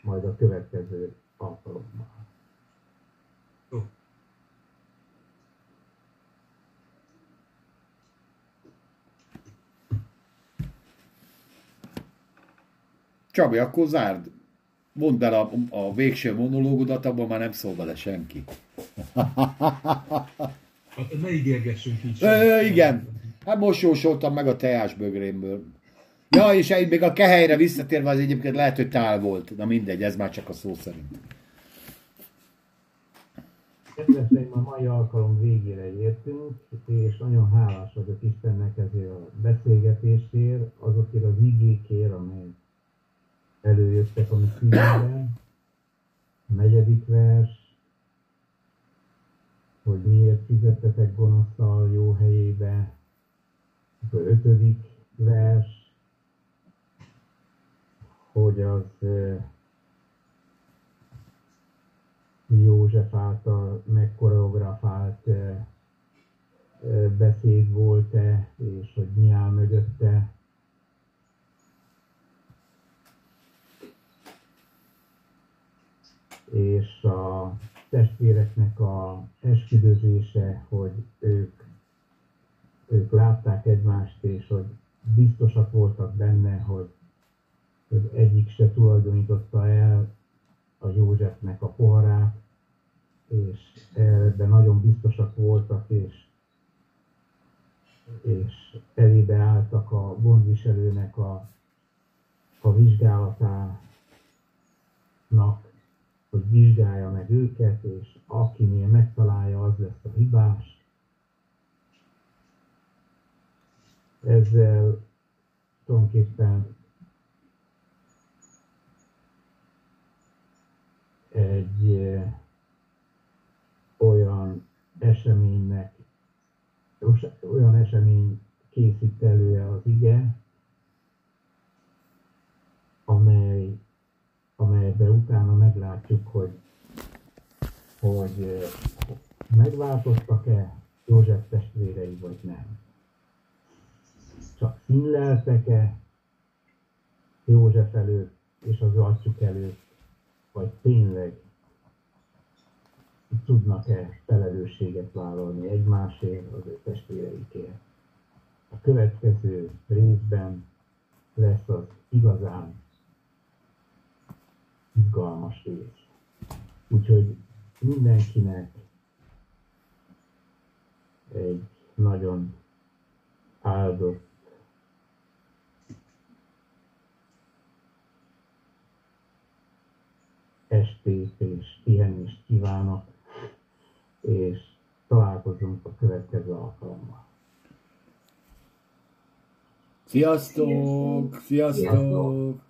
[SPEAKER 1] majd a következő alkalommal.
[SPEAKER 3] Csabi, akkor zárd. Mondd el a, a végső monológodat, abban már nem szól vele senki.
[SPEAKER 4] Hát ne ígérgessünk így.
[SPEAKER 3] Ö, igen. Hát most jósoltam meg a teás bögrémből. Ja, és egy- még a kehelyre visszatérve az egyébként lehet, hogy tál volt. Na mindegy, ez már csak a szó szerint.
[SPEAKER 1] Kedveseim, a mai alkalom végére értünk, és nagyon hálás vagyok Istennek ezért a beszélgetésért, azokért az igékért, amely előjöttek a mi szívünkben. A negyedik vers, hogy miért fizettetek gonosztal jó helyébe. Ötödik vers, hogy az József által megkoreografált beszéd volt-e, és hogy mi áll mögötte. És a testvéreknek a esküdözése, hogy ők, ők látták egymást, és hogy biztosak voltak benne, hogy, hogy egyik se tulajdonította el a Józsefnek a poharát, és ebben nagyon biztosak voltak, és, és elébe álltak a gondviselőnek a, a vizsgálatának, hogy vizsgálja meg őket, és akinél megtalálja, az lesz a hibás. Ezzel tulajdonképpen egy olyan eseménynek, olyan esemény készít elő az ige, amely, amelyben utána meglátjuk, hogy, hogy megváltoztak-e József testvérei, vagy nem. Csak színleltek-e József előtt és az atyuk előtt, vagy tényleg tudnak-e felelősséget vállalni egymásért, az ő testvéreikért. A következő részben lesz az igazán izgalmas rész. Úgyhogy mindenkinek egy nagyon áldott estét és pihenést kívánok, és találkozunk a következő alkalommal.
[SPEAKER 3] Sziasztok! Sziasztok!